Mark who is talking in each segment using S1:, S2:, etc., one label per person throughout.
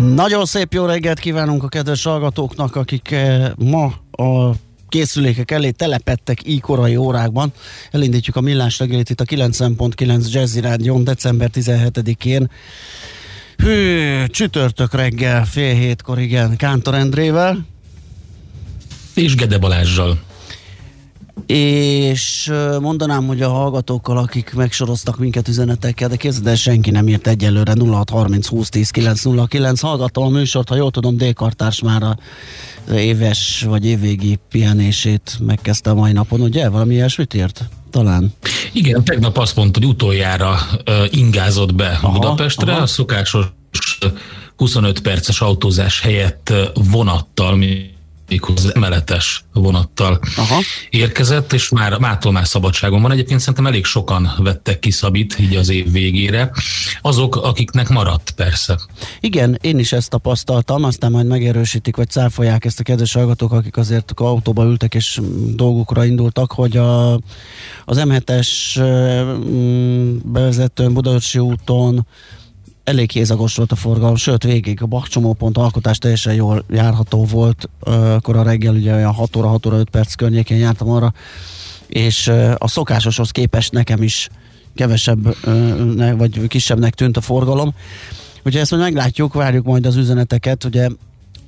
S1: Nagyon szép jó reggelt kívánunk a kedves hallgatóknak, akik eh, ma a készülékek elé telepettek így korai órákban. Elindítjuk a millás reggelit itt a 90.9 Jazzy Rádion december 17-én. Hű, csütörtök reggel, fél hétkor, igen, Kántor Endrével.
S2: És Gede Balázsjal.
S1: És mondanám, hogy a hallgatókkal, akik megsoroztak minket üzenetekkel, de képzeld el, senki nem írt egyelőre 0630 20 10 909. Hallgattam a műsort, ha jól tudom, Dékartárs már a éves vagy évvégi pihenését megkezdte a mai napon, ugye? Valami ilyesmit írt? Talán.
S2: Igen, tegnap azt mondta, hogy utoljára uh, ingázott be
S1: Aha,
S2: Budapestre,
S1: aha.
S2: a szokásos uh, 25 perces autózás helyett vonattal, méghozzá emeletes vonattal
S1: Aha.
S2: érkezett, és már mától már szabadságon van. Egyébként szerintem elég sokan vettek ki Szabit így az év végére. Azok, akiknek maradt persze.
S1: Igen, én is ezt tapasztaltam, aztán majd megerősítik, vagy cáfolják ezt a kedves hallgatók, akik azért autóba ültek és dolgokra indultak, hogy a, az M7-es mm, bevezetőn Budaörsi úton elég hézagos volt a forgalom, sőt végig a bakcsomópont alkotás teljesen jól járható volt, akkor a reggel ugye olyan 6 óra, 6 óra 5 perc környékén jártam arra, és a szokásoshoz képest nekem is kevesebb, vagy kisebbnek tűnt a forgalom. Ugye ezt majd meglátjuk, várjuk majd az üzeneteket, ugye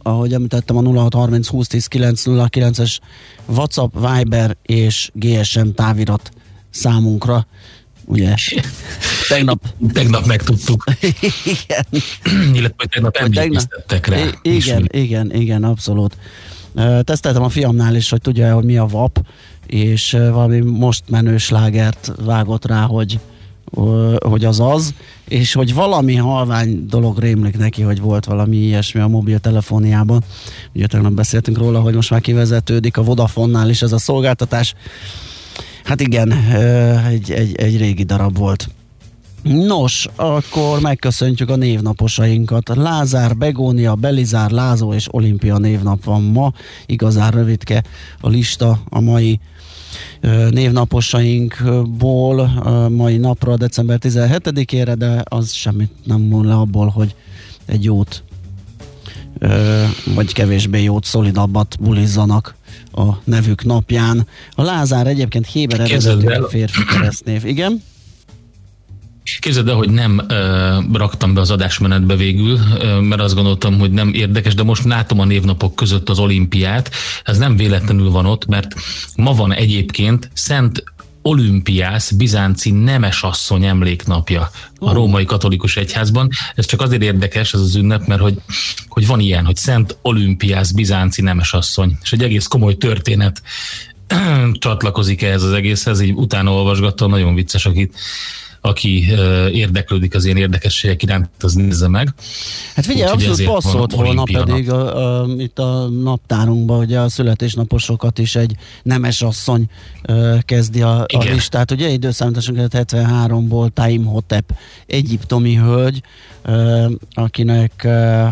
S1: ahogy említettem a 0630 2010 909-es WhatsApp, Viber és GSM távirat számunkra, ugye tegnap
S2: Tegnap megtudtuk,
S1: igen,
S2: illetve tegnap emlékeztettek rá.
S1: I- igen, igen, igen, abszolút. Teszteltem a fiamnál is, hogy tudja, hogy mi a VAP, és valami most menő slágert vágott rá, hogy hogy az az, és hogy valami halvány dolog rémlik neki, hogy volt valami ilyesmi a mobiltelefóniában. Ugye tegnap beszéltünk róla, hogy most már kivezetődik a Vodafonnál is ez a szolgáltatás. Hát igen, egy, egy, egy régi darab volt. Nos, akkor megköszöntjük a névnaposainkat. Lázár, Begónia, Belizár, Lázó és Olimpia névnap van ma. Igazán rövidke a lista a mai névnaposainkból ö, mai napra, december 17-ére, de az semmit nem mond le abból, hogy egy jót vagy kevésbé jót, szolidabbat bulizzanak a nevük napján. A Lázár egyébként Héber eredetű férfi keresztnév. Igen?
S2: Képzeld el, hogy nem ö, raktam be az adásmenetbe végül, ö, mert azt gondoltam, hogy nem érdekes, de most látom a névnapok között az olimpiát. Ez nem véletlenül van ott, mert ma van egyébként Szent Olimpiász, bizánci nemesasszony emléknapja a római katolikus egyházban. Ez csak azért érdekes, ez az ünnep, mert hogy, hogy van ilyen, hogy Szent Olimpiász, bizánci nemesasszony. És egy egész komoly történet csatlakozik ehhez az egészhez, így utána olvasgattam, nagyon vicces, akit aki érdeklődik az ilyen érdekességek iránt, az nézze meg.
S1: Hát figyelj,
S2: Úgyhogy
S1: abszolút passzolt volna pedig a, a, itt a naptárunkban, hogy a születésnaposokat is egy nemes asszony ö, kezdi a, a
S2: Igen.
S1: listát. Ugye időszámításunk 73-ból Taim Hotep, egyiptomi hölgy, ö, akinek ö,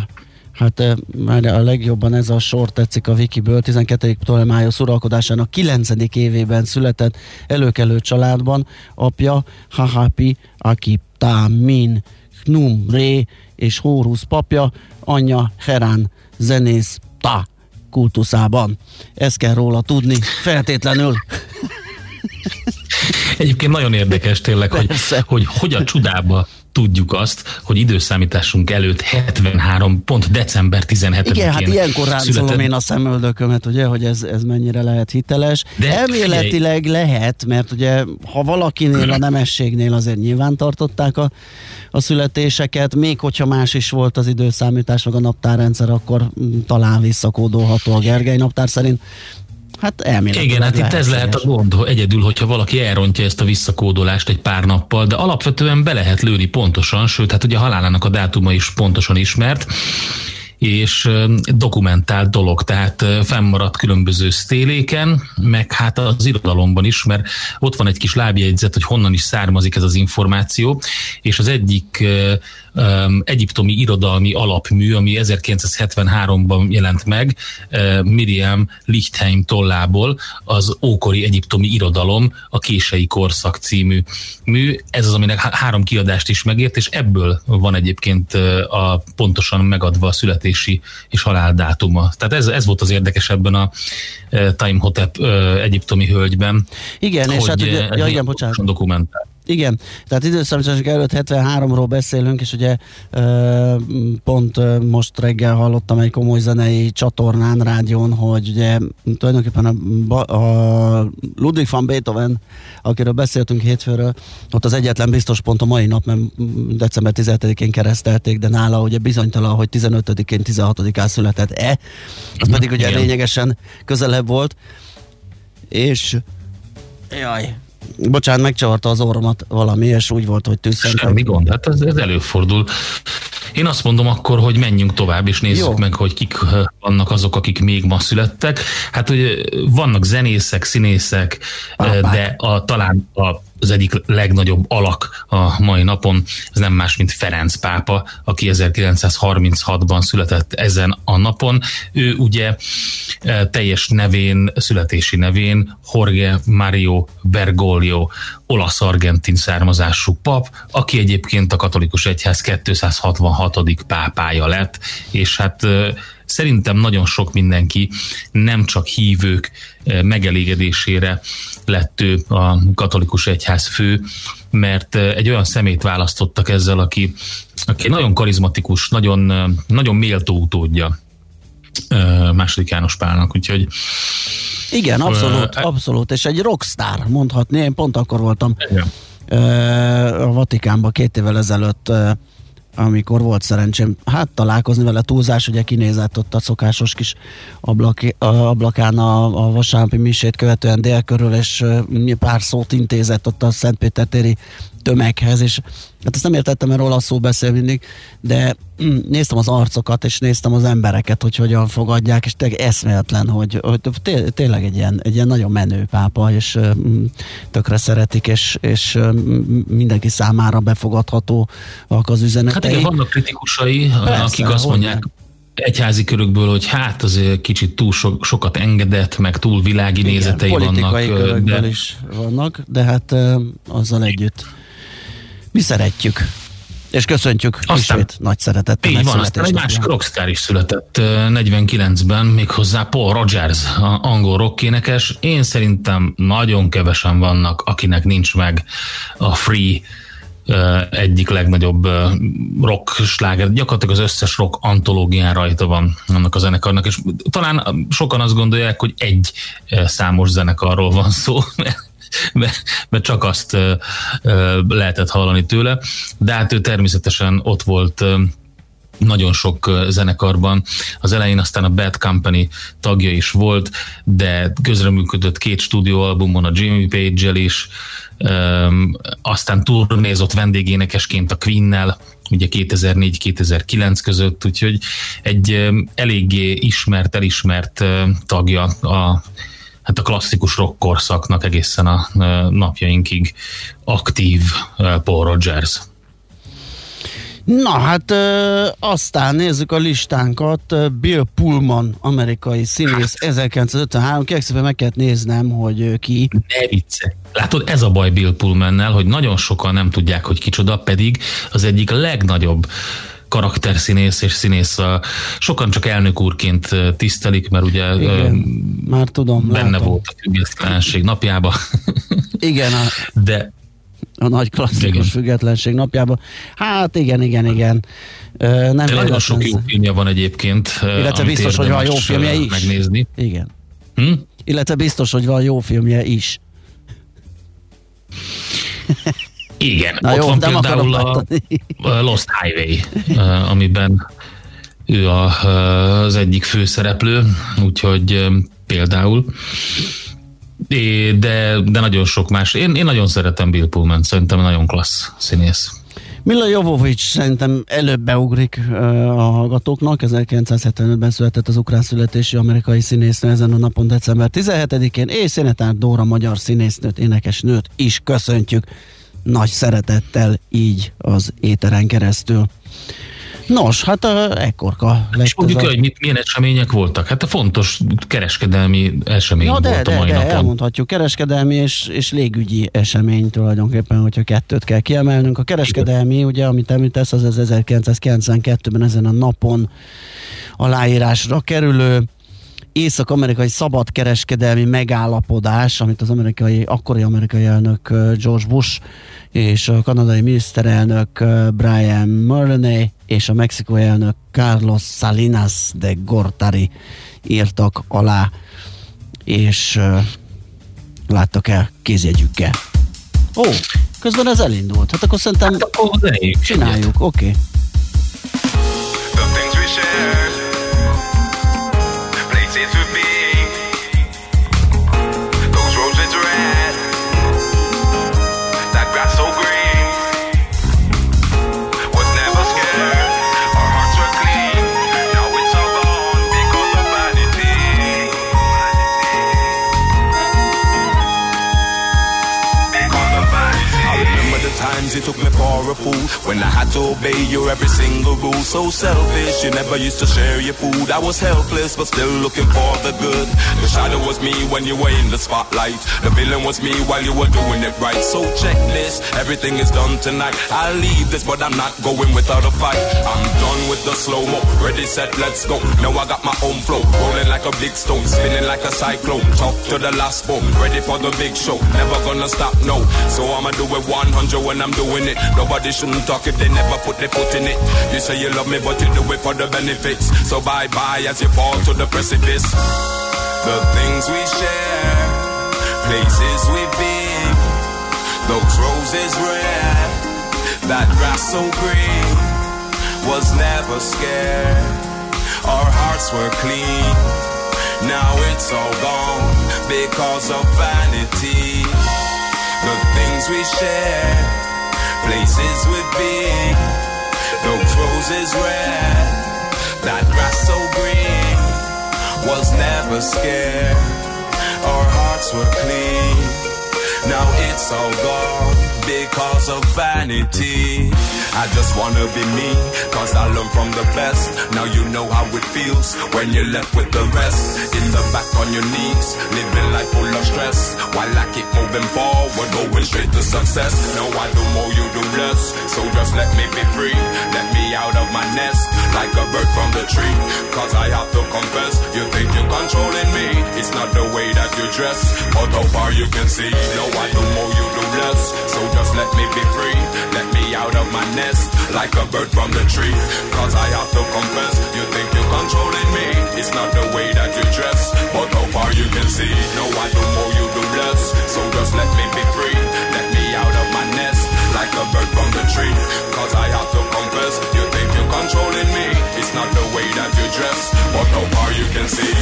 S1: Hát eh, már a legjobban ez a sor tetszik a Wikiből. 12. Ptolemájos uralkodásának 9. évében született előkelő családban. Apja Hahapi Akiptamin Num Ré és Hórusz papja, anyja Herán zenész Ta kultuszában. Ezt kell róla tudni, feltétlenül.
S2: Egyébként nagyon érdekes tényleg, hogy, hogy hogy a csudába tudjuk azt, hogy időszámításunk előtt 73, pont december 17-én
S1: Igen, hát ilyenkor ráncolom én a szemöldökömet, ugye, hogy ez, ez mennyire lehet hiteles. De Elméletileg figyelj. lehet, mert ugye, ha valakinél a nemességnél azért nyilván tartották a, a születéseket, még hogyha más is volt az időszámítás, meg a naptárrendszer, akkor mm, talán visszakódolható a Gergely naptár szerint. Hát elméletileg
S2: Igen, hát itt ez lehet a gond, hogy egyedül, hogyha valaki elrontja ezt a visszakódolást egy pár nappal, de alapvetően be lehet lőni pontosan, sőt, hát ugye a halálának a dátuma is pontosan ismert, és dokumentált dolog, tehát fennmaradt különböző sztéléken, meg hát az irodalomban is, mert ott van egy kis lábjegyzet, hogy honnan is származik ez az információ, és az egyik egyiptomi irodalmi alapmű, ami 1973-ban jelent meg, Miriam Lichtheim tollából, az ókori egyiptomi irodalom, a kései korszak című mű. Ez az, aminek három kiadást is megért, és ebből van egyébként a pontosan megadva a születési és haláldátuma. Tehát ez, ez volt az érdekes ebben a Time Hotep egyiptomi hölgyben.
S1: Igen, és hát ugye, ja, igen, bocsánat.
S2: Dokumentál.
S1: Igen, tehát időszámítások előtt 73-ról beszélünk, és ugye pont most reggel hallottam egy komoly zenei csatornán, rádión, hogy ugye tulajdonképpen a, a Ludwig van Beethoven, akiről beszéltünk hétfőről, ott az egyetlen biztos pont a mai nap, mert december 17-én keresztelték, de nála ugye bizonytalan, hogy 15-én, 16-án született-e, az pedig ugye Igen. lényegesen közelebb volt, és Jaj, bocsánat, megcsavarta az orromat valami, és úgy volt, hogy tűzszent.
S2: Semmi gond, hát ez, ez előfordul. Én azt mondom akkor, hogy menjünk tovább, és nézzük Jó. meg, hogy kik vannak azok, akik még ma születtek. Hát, hogy vannak zenészek, színészek, Pápák. de a, talán a az egyik legnagyobb alak a mai napon, ez nem más, mint Ferenc pápa, aki 1936-ban született ezen a napon. Ő ugye e, teljes nevén, születési nevén Jorge Mario Bergoglio, olasz-argentin származású pap, aki egyébként a katolikus egyház 266. pápája lett, és hát e, szerintem nagyon sok mindenki, nem csak hívők eh, megelégedésére lett ő a katolikus egyház fő, mert eh, egy olyan szemét választottak ezzel, aki, aki nagyon karizmatikus, nagyon, eh, nagyon méltó utódja második János Pálnak, úgyhogy
S1: igen, abszolút, abszolút, és egy rockstar mondhatni, én pont akkor voltam igen. a Vatikánban két évvel ezelőtt amikor volt szerencsém, hát találkozni vele. Túlzás, ugye kinézett ott a szokásos kis ablak, ablakán a, a vasárnapi misét követően dél körül, és pár szót intézett ott a Szentpétertéri tömeghez, és hát ezt nem értettem, mert olaszul beszél mindig, de néztem az arcokat, és néztem az embereket, hogy hogyan fogadják, és tényleg eszméletlen, hogy, hogy té- tényleg egy ilyen, egy ilyen nagyon menő pápa, és tökre szeretik, és, és mindenki számára befogadható az üzenetei. Hát
S2: igen, vannak kritikusai, Persze, akik azt mondják, egyházi körökből, hogy hát azért kicsit túl so, sokat engedett, meg túl világi Igen, nézetei
S1: politikai vannak. de... is vannak, de hát azzal együtt mi szeretjük. És köszöntjük aztán, ismét nagy szeretettel.
S2: Így van, aztán egy másik rockstar is született 49-ben, méghozzá Paul Rogers, a angol rockénekes. Én szerintem nagyon kevesen vannak, akinek nincs meg a Free egyik legnagyobb rock sláger. Gyakorlatilag az összes rock antológián rajta van annak a zenekarnak, és talán sokan azt gondolják, hogy egy számos zenekarról van szó, mert, csak azt lehetett hallani tőle, de hát ő természetesen ott volt nagyon sok zenekarban. Az elején aztán a Bad Company tagja is volt, de közreműködött két stúdióalbumon a Jimmy Page-el is, um, aztán turnézott vendégénekesként a Queen-nel, ugye 2004-2009 között, úgyhogy egy um, eléggé ismert, elismert uh, tagja a hát a klasszikus rock korszaknak egészen a napjainkig aktív Paul Rogers.
S1: Na hát ö, aztán nézzük a listánkat. Bill Pullman, amerikai színész, 1953. Kérlek szépen meg kellett néznem, hogy ki.
S2: Ne vicce. Látod, ez a baj Bill Pullmannel, hogy nagyon sokan nem tudják, hogy kicsoda, pedig az egyik legnagyobb karakterszínész és színész. Sokan csak elnök úrként tisztelik, mert ugye
S1: Igen, már tudom.
S2: benne
S1: látom.
S2: volt a függetlenség napjába.
S1: Igen, a,
S2: De
S1: a nagy klasszikus
S2: Igen.
S1: függetlenség napjában. Hát igen, igen, igen. Ö, nem
S2: de nagyon sok jó filmje van egyébként.
S1: Illetve biztos, hogy van jó filmje is.
S2: Megnézni.
S1: Igen.
S2: Hm?
S1: Illetve biztos, hogy van jó filmje is.
S2: Igen,
S1: Na
S2: ott
S1: jó,
S2: van például a, a Lost Highway, eh, amiben ő a, eh, az egyik főszereplő, úgyhogy eh, például. De, de nagyon sok más. Én, én nagyon szeretem Bill Pullman, szerintem nagyon klassz színész.
S1: Mila Jovovics szerintem előbb beugrik a hallgatóknak. 1975-ben született az ukrán születésű amerikai színésznő ezen a napon december 17-én, és Szenetár Dóra magyar színésznőt, énekesnőt is köszöntjük nagy szeretettel így az éteren keresztül. Nos, hát uh, ekkorka lett
S2: És mondjuk el,
S1: a...
S2: hogy mit, milyen események voltak. Hát a fontos kereskedelmi esemény
S1: Ja, de,
S2: volt a
S1: de,
S2: mai
S1: de
S2: napon.
S1: elmondhatjuk, kereskedelmi és, és légügyi esemény tulajdonképpen, hogyha kettőt kell kiemelnünk. A kereskedelmi, ugye, amit említesz, az az 1992-ben ezen a napon aláírásra kerülő észak-amerikai szabadkereskedelmi megállapodás, amit az amerikai, akkori amerikai elnök George Bush és a kanadai miniszterelnök Brian Mulroney és a mexikói elnök Carlos Salinas de Gortari írtak alá, és láttak el kézjegyükkel. Ó, közben ez elindult. Hát akkor szerintem
S2: Akkor zenéljük egyet.
S1: csináljuk, oké. Okay.
S3: zit ook met for a fool when I had to obey your every single rule. So selfish, you never used to share your food. I was helpless, but still looking for the good. The shadow was me when you were in the spotlight. The villain was me while you were doing it right. So checklist, everything is done tonight. I'll leave this, but I'm not going without a fight. I'm done with the slow mo. Ready, set, let's go. Now I got my own flow, rolling like a big stone, spinning like a cyclone. Tough to the last bone, ready for the big show. Never gonna stop, no. So I'ma do it 100 when I'm doing it. Nobody shouldn't talk if they never put their foot in it. You say you love me, but you do it for the benefits. So bye bye as you fall to the precipice. The things we share, places we've been, those roses red, that grass so green, was never scared. Our hearts were clean. Now it's all gone because of vanity. The things we share, places we've been, those roses red, that grass so green, was never scared. Our hearts were clean. Now it's all gone because of vanity. I just wanna be me, cause I learned from the best. Now you know how it feels when you're left with the rest. In the back on your knees, living life full of stress. While I keep moving forward, going straight to success. Now I do more, you do less. So just let me be free, let me out of my nest. Like a bird from the tree, cause I have to confess. You think you're controlling me, it's not the way that you dress. But how far you can see, now I do more, you do. So just let me be free, let me out of my nest. Like a bird from the tree, cause I have to confess. You think you're controlling me, it's not the way that you dress. But how far you can see, now I do more, you do less. So just let me be free, let me out of my nest. Like a bird from the tree, cause I have to confess. You think you're controlling me, it's not the way that you dress. But how far you can see,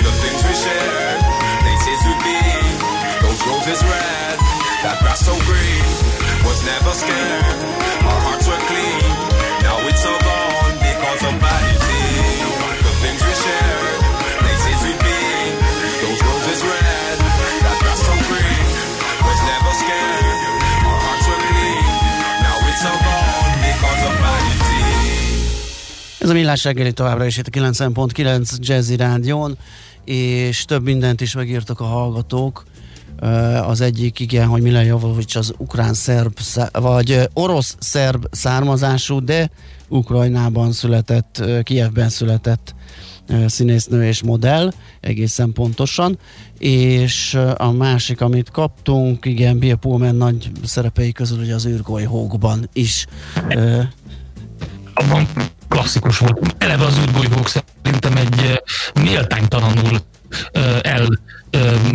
S3: the things we share, places we be, those roses red, that grass so green, was never scared. Our hearts were clean, now it's all gone because of vanity. The things we share, places we be, those roses red, that grass so green, was never scared. Our hearts were clean, now it's all gone.
S1: Ez a Millás reggeli továbbra is itt a 90.9 Jazzy Rádion, és több mindent is megírtak a hallgatók. Az egyik, igen, hogy Milan Jovovics az ukrán-szerb, vagy orosz-szerb származású, de Ukrajnában született, ö, Kijevben született színésznő és modell, egészen pontosan. És a másik, amit kaptunk, igen, Bia Pullman nagy szerepei közül ugye az űrgolyhókban is ö,
S2: abban klasszikus volt. Eleve az űrbolygók szerintem egy méltánytalanul el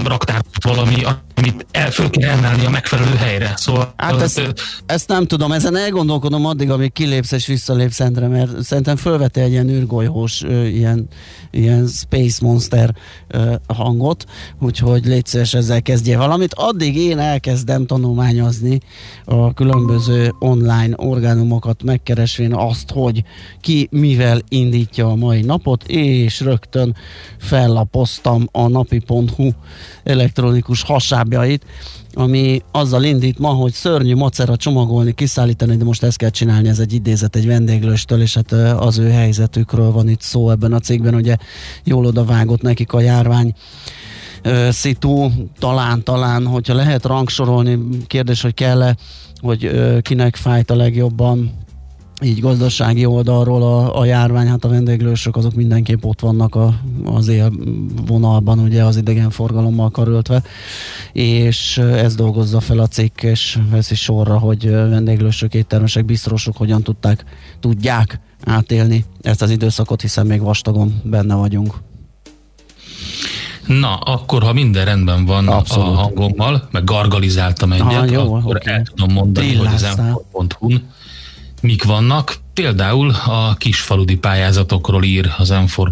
S2: raktárt valami, amit el, föl kell emelni a megfelelő helyre. Szóval
S1: Hát ezt,
S2: eh,
S1: ezt nem tudom, ezen elgondolkodom addig, amíg kilépsz és visszalépsz Endre, mert szerintem fölvette egy ilyen űrgolyhós, ö, ilyen, ilyen Space Monster ö, hangot, úgyhogy légy szíves ezzel kezdjél valamit. Addig én elkezdem tanulmányozni a különböző online orgánumokat, megkeresvén azt, hogy ki mivel indítja a mai napot, és rögtön fellapoztam a napi.hu elektronikus hasábjait, ami azzal indít ma, hogy szörnyű macera csomagolni, kiszállítani, de most ezt kell csinálni, ez egy idézet egy vendéglőstől, és hát az ő helyzetükről van itt szó ebben a cégben, ugye jól odavágott nekik a járvány szitu, talán, talán, hogyha lehet rangsorolni, kérdés, hogy kell-e, hogy kinek fájt a legjobban, így gazdasági oldalról a, a járvány, hát a vendéglősök azok mindenképp ott vannak a, az élvonalban, ugye az idegenforgalommal karöltve, és ez dolgozza fel a cikk, és veszi sorra, hogy vendéglősök, éttermesek, biztosok hogyan tudták, tudják átélni ezt az időszakot, hiszen még vastagon benne vagyunk.
S2: Na, akkor ha minden rendben van
S1: Abszolút.
S2: a hangommal, meg gargalizáltam egyet,
S1: Ah, jó,
S2: akkor
S1: oké.
S2: el tudom mondani, hogy az
S1: Trilláztál.
S2: m mik vannak. Például a kisfaludi pályázatokról ír az m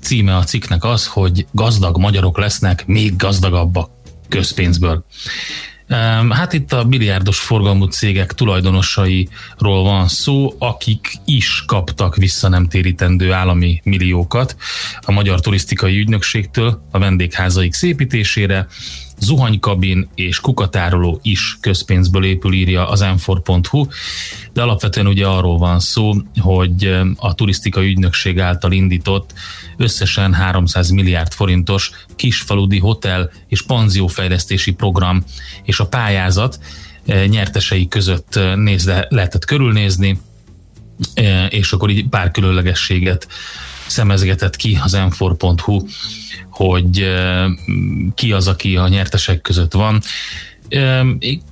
S2: Címe a cikknek az, hogy gazdag magyarok lesznek még gazdagabbak közpénzből. Hát itt a milliárdos forgalmú cégek tulajdonosairól van szó, akik is kaptak vissza nem térítendő állami milliókat a Magyar Turisztikai Ügynökségtől a vendégházaik szépítésére, zuhanykabin és kukatároló is közpénzből épül, írja az m de alapvetően ugye arról van szó, hogy a turisztikai ügynökség által indított összesen 300 milliárd forintos kisfaludi hotel és panziófejlesztési program és a pályázat eh, nyertesei között eh, nézle, lehetett körülnézni, eh, és akkor így pár különlegességet szemezgetett ki az m hogy eh, ki az, aki a nyertesek között van. Eh,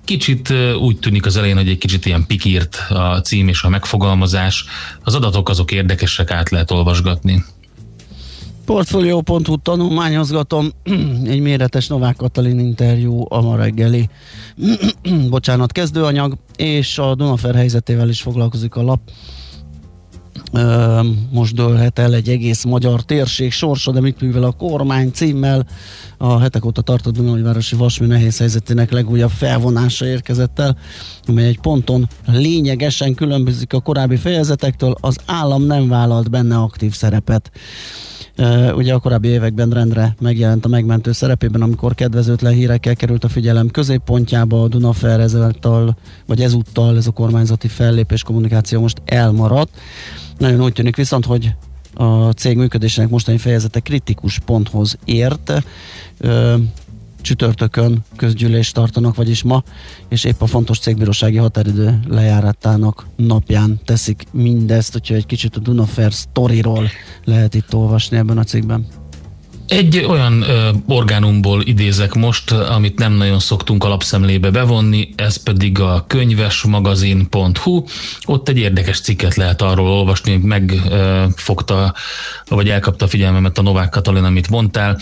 S2: Kicsit eh, úgy tűnik az elején, hogy egy kicsit ilyen pikírt a cím és a megfogalmazás. Az adatok azok érdekesek, át lehet olvasgatni.
S1: Portfolio.hu tanulmányozgatom, egy méretes Novák Katalin interjú a ma reggeli, bocsánat, kezdőanyag, és a Dunafer helyzetével is foglalkozik a lap. Most dőlhet el egy egész magyar térség sorsa, de mit művel a kormány címmel. A hetek óta tartott Dunajvárosi Vasmű nehéz helyzetének legújabb felvonása érkezett el, amely egy ponton lényegesen különbözik a korábbi fejezetektől, az állam nem vállalt benne aktív szerepet. Uh, ugye a korábbi években rendre megjelent a megmentő szerepében, amikor kedvezőtlen hírekkel került a figyelem középpontjába, a Dunafer ezáltal, vagy ezúttal ez a kormányzati fellépés kommunikáció most elmaradt. Nagyon úgy tűnik viszont, hogy a cég működésének mostani fejezete kritikus ponthoz ért. Uh, csütörtökön közgyűlést tartanak, vagyis ma, és épp a fontos cégbírósági határidő lejáratának napján teszik mindezt, úgyhogy egy kicsit a Dunafer sztoriról lehet itt olvasni ebben a cikkben.
S2: Egy olyan ö, orgánumból idézek most, amit nem nagyon szoktunk alapszemlébe bevonni, ez pedig a könyvesmagazin.hu. Ott egy érdekes cikket lehet arról olvasni, megfogta, vagy elkapta a figyelmemet a Novák Katalin, amit mondtál.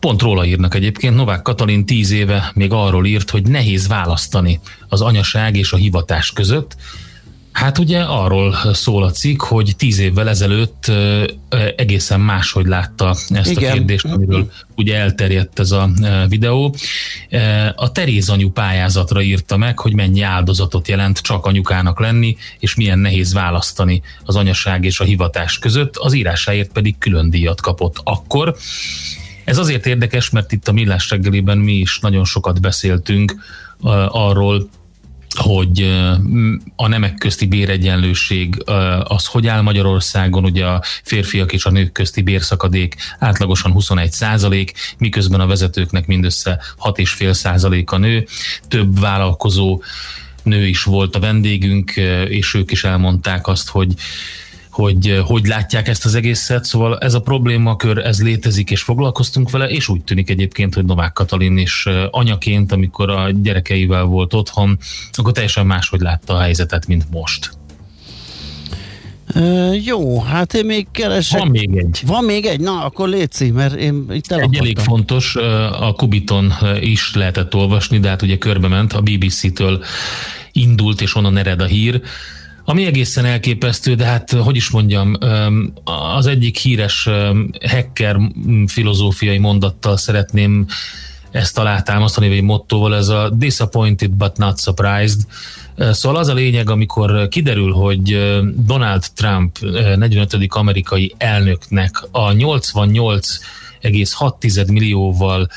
S2: Pont róla írnak egyébként. Novák Katalin tíz éve még arról írt, hogy nehéz választani az anyaság és a hivatás között, Hát ugye arról szól a cikk, hogy tíz évvel ezelőtt egészen máshogy látta ezt
S1: Igen.
S2: a kérdést, amiről ugye elterjedt ez a videó. A Teréz anyu pályázatra írta meg, hogy mennyi áldozatot jelent csak anyukának lenni, és milyen nehéz választani az anyaság és a hivatás között, az írásáért pedig külön díjat kapott akkor. Ez azért érdekes, mert itt a Millás reggeliben mi is nagyon sokat beszéltünk arról, hogy a nemek közti béregyenlőség az hogy áll Magyarországon, ugye a férfiak és a nők közti bérszakadék átlagosan 21 százalék, miközben a vezetőknek mindössze 6,5 százalék a nő. Több vállalkozó nő is volt a vendégünk, és ők is elmondták azt, hogy hogy eh, hogy látják ezt az egészet, szóval ez a problémakör, ez létezik, és foglalkoztunk vele, és úgy tűnik egyébként, hogy Novák Katalin is eh, anyaként, amikor a gyerekeivel volt otthon, akkor teljesen máshogy látta a helyzetet, mint most.
S1: Ö, jó, hát én még keresek.
S2: Van még egy.
S1: Van még egy? Na, akkor létszi, mert én itt
S2: Egy elég fontos, a Kubiton is lehetett olvasni, de hát ugye körbe ment, a BBC-től indult, és onnan ered a hír. Ami egészen elképesztő, de hát hogy is mondjam, az egyik híres hacker filozófiai mondattal szeretném ezt alátámasztani, vagy mottóval, ez a disappointed but not surprised. Szóval az a lényeg, amikor kiderül, hogy Donald Trump 45. amerikai elnöknek a 88,6 millióval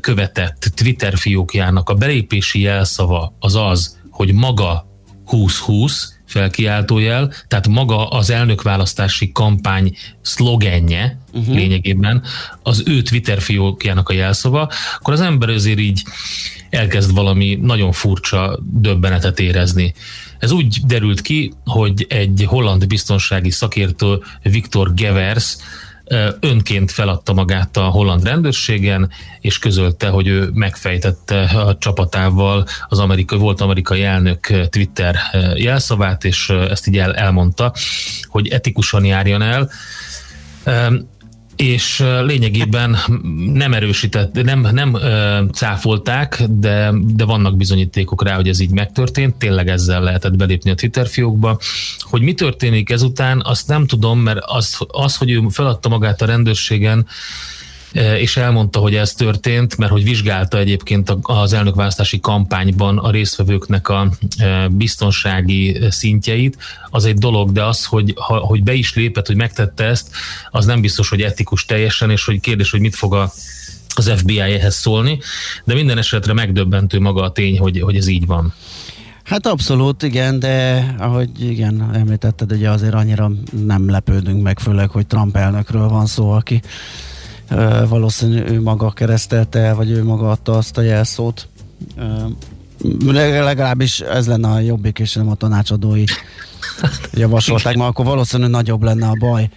S2: követett Twitter fiókjának a belépési jelszava az az, hogy maga 2020, felkiáltójel, tehát maga az elnökválasztási kampány szlogenje uh-huh. lényegében az ő Twitter fiókjának a jelszava, akkor az ember azért így elkezd valami nagyon furcsa döbbenetet érezni. Ez úgy derült ki, hogy egy holland biztonsági szakértő Viktor Gevers önként feladta magát a holland rendőrségen, és közölte, hogy ő megfejtette a csapatával az amerikai, volt amerikai elnök Twitter jelszavát, és ezt így el, elmondta, hogy etikusan járjon el és lényegében nem erősített, nem, nem cáfolták, de, de vannak bizonyítékok rá, hogy ez így megtörtént, tényleg ezzel lehetett belépni a Twitter fiókba. Hogy mi történik ezután, azt nem tudom, mert az, az hogy ő feladta magát a rendőrségen, és elmondta, hogy ez történt, mert hogy vizsgálta egyébként az elnökválasztási kampányban a résztvevőknek a e, biztonsági szintjeit, az egy dolog, de az, hogy, ha, hogy be is lépett, hogy megtette ezt, az nem biztos, hogy etikus teljesen, és hogy kérdés, hogy mit fog a, az FBI ehhez szólni, de minden esetre megdöbbentő maga a tény, hogy, hogy ez így van.
S1: Hát abszolút, igen, de ahogy igen, említetted, ugye azért annyira nem lepődünk meg, főleg, hogy Trump elnökről van szó, aki valószínű ő maga keresztelte el, vagy ő maga adta azt a jelszót. Legalábbis ez lenne a jobbik, és nem a tanácsadói javasolták, mert akkor valószínű nagyobb lenne a baj.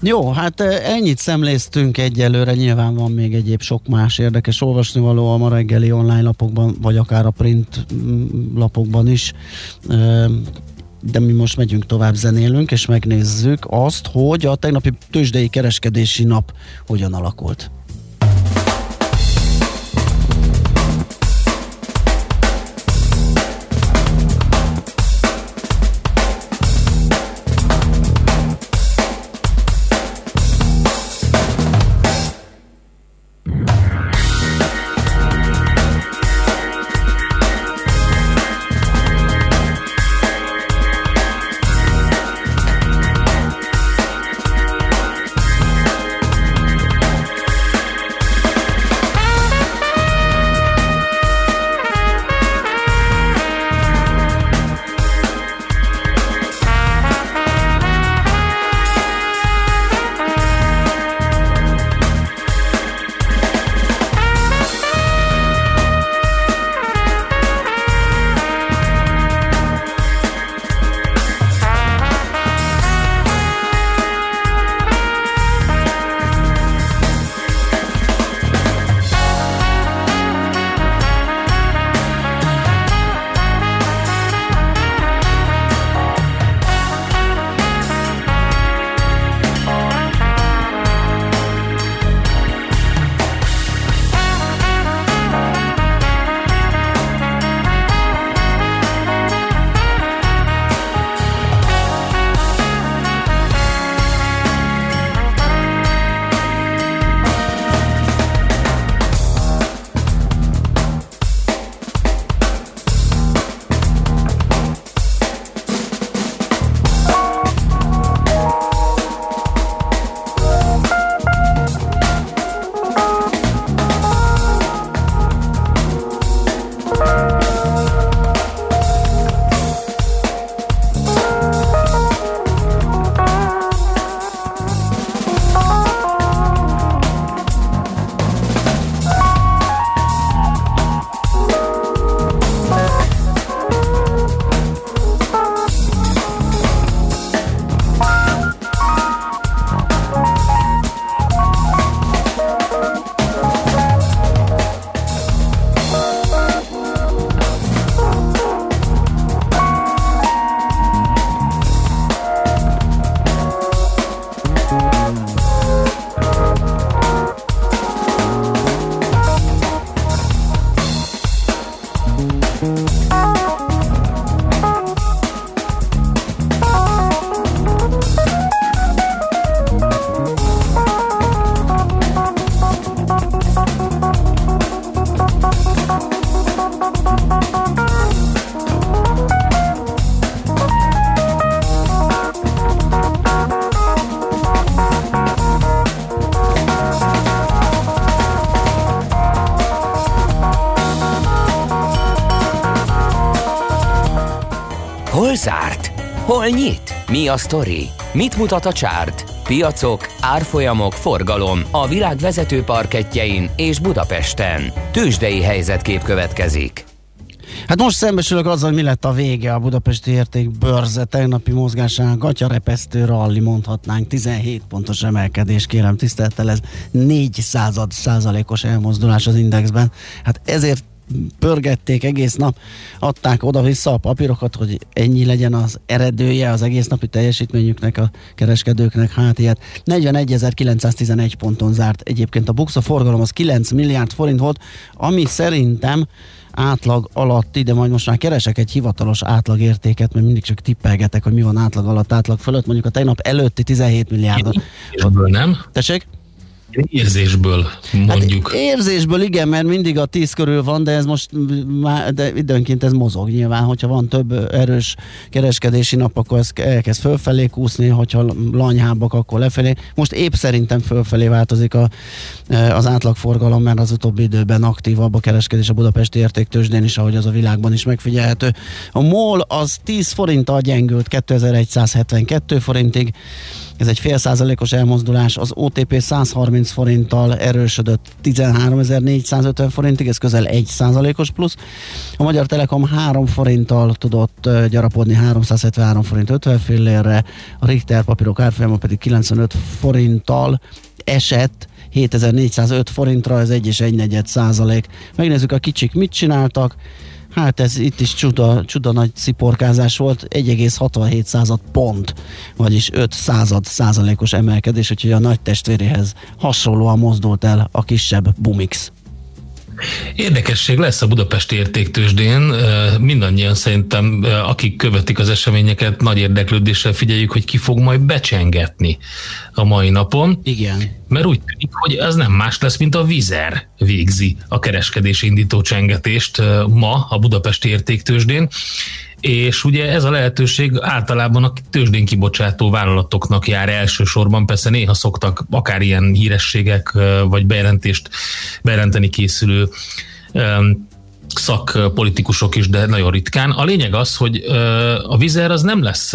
S1: Jó, hát ennyit szemléztünk egyelőre, nyilván van még egyéb sok más érdekes olvasnivaló a ma reggeli online lapokban, vagy akár a print mm, lapokban is de mi most megyünk tovább, zenélünk, és megnézzük azt, hogy a tegnapi tőzsdei kereskedési nap hogyan alakult.
S4: Hol nyit? Mi a sztori? Mit mutat a csárt? Piacok, árfolyamok, forgalom a világ vezető parketjein és Budapesten. Tősdei helyzetkép következik.
S1: Hát most szembesülök azzal, hogy mi lett a vége a budapesti érték bőrze tegnapi mozgásának, gatyarepesztő ralli mondhatnánk, 17 pontos emelkedés, kérem tisztelettel, ez 4 század százalékos elmozdulás az indexben. Hát ezért pörgették egész nap, adták oda-vissza a papírokat, hogy ennyi legyen az eredője az egész napi teljesítményüknek, a kereskedőknek, hát ilyet. 41.911 ponton zárt. Egyébként a Buxa forgalom az 9 milliárd forint volt, ami szerintem átlag alatt, de majd most már keresek egy hivatalos átlagértéket, mert mindig csak tippelgetek, hogy mi van átlag alatt, átlag fölött, mondjuk a tegnap előtti 17 milliárd.
S2: Ebből nem?
S1: Tessék?
S2: Érzésből mondjuk.
S1: Hát érzésből igen, mert mindig a 10 körül van, de ez most már, de időnként ez mozog nyilván, hogyha van több erős kereskedési nap, akkor ez elkezd fölfelé kúszni, hogyha lanyhábbak, akkor lefelé. Most épp szerintem fölfelé változik a, az átlagforgalom, mert az utóbbi időben aktívabb a kereskedés a budapesti értéktősdén is, ahogy az a világban is megfigyelhető. A MOL az 10 forinttal gyengült 2172 forintig, ez egy fél százalékos elmozdulás, az OTP 130 forinttal erősödött 13.450 forintig, ez közel 1 százalékos plusz. A Magyar Telekom 3 forinttal tudott gyarapodni 373 forint 50 fillérre, a Richter papírok árfolyama pedig 95 forinttal esett 7405 forintra, ez 1 és 1 negyed százalék. Megnézzük a kicsik mit csináltak. Hát ez itt is csuda, csuda nagy sziporkázás volt, 1,67 század pont, vagyis 5 század százalékos emelkedés, úgyhogy a nagy testvéréhez hasonlóan mozdult el a kisebb Bumix.
S2: Érdekesség lesz a Budapesti értéktősdén. Mindannyian szerintem, akik követik az eseményeket, nagy érdeklődéssel figyeljük, hogy ki fog majd becsengetni a mai napon.
S1: Igen.
S2: Mert úgy tűnik, hogy ez nem más lesz, mint a Vizer végzi a kereskedési indító csengetést ma a Budapesti értéktősdén és ugye ez a lehetőség általában a tőzsdén kibocsátó vállalatoknak jár elsősorban, persze néha szoktak akár ilyen hírességek, vagy bejelentést bejelenteni készülő szakpolitikusok is, de nagyon ritkán. A lényeg az, hogy a Vizer az nem lesz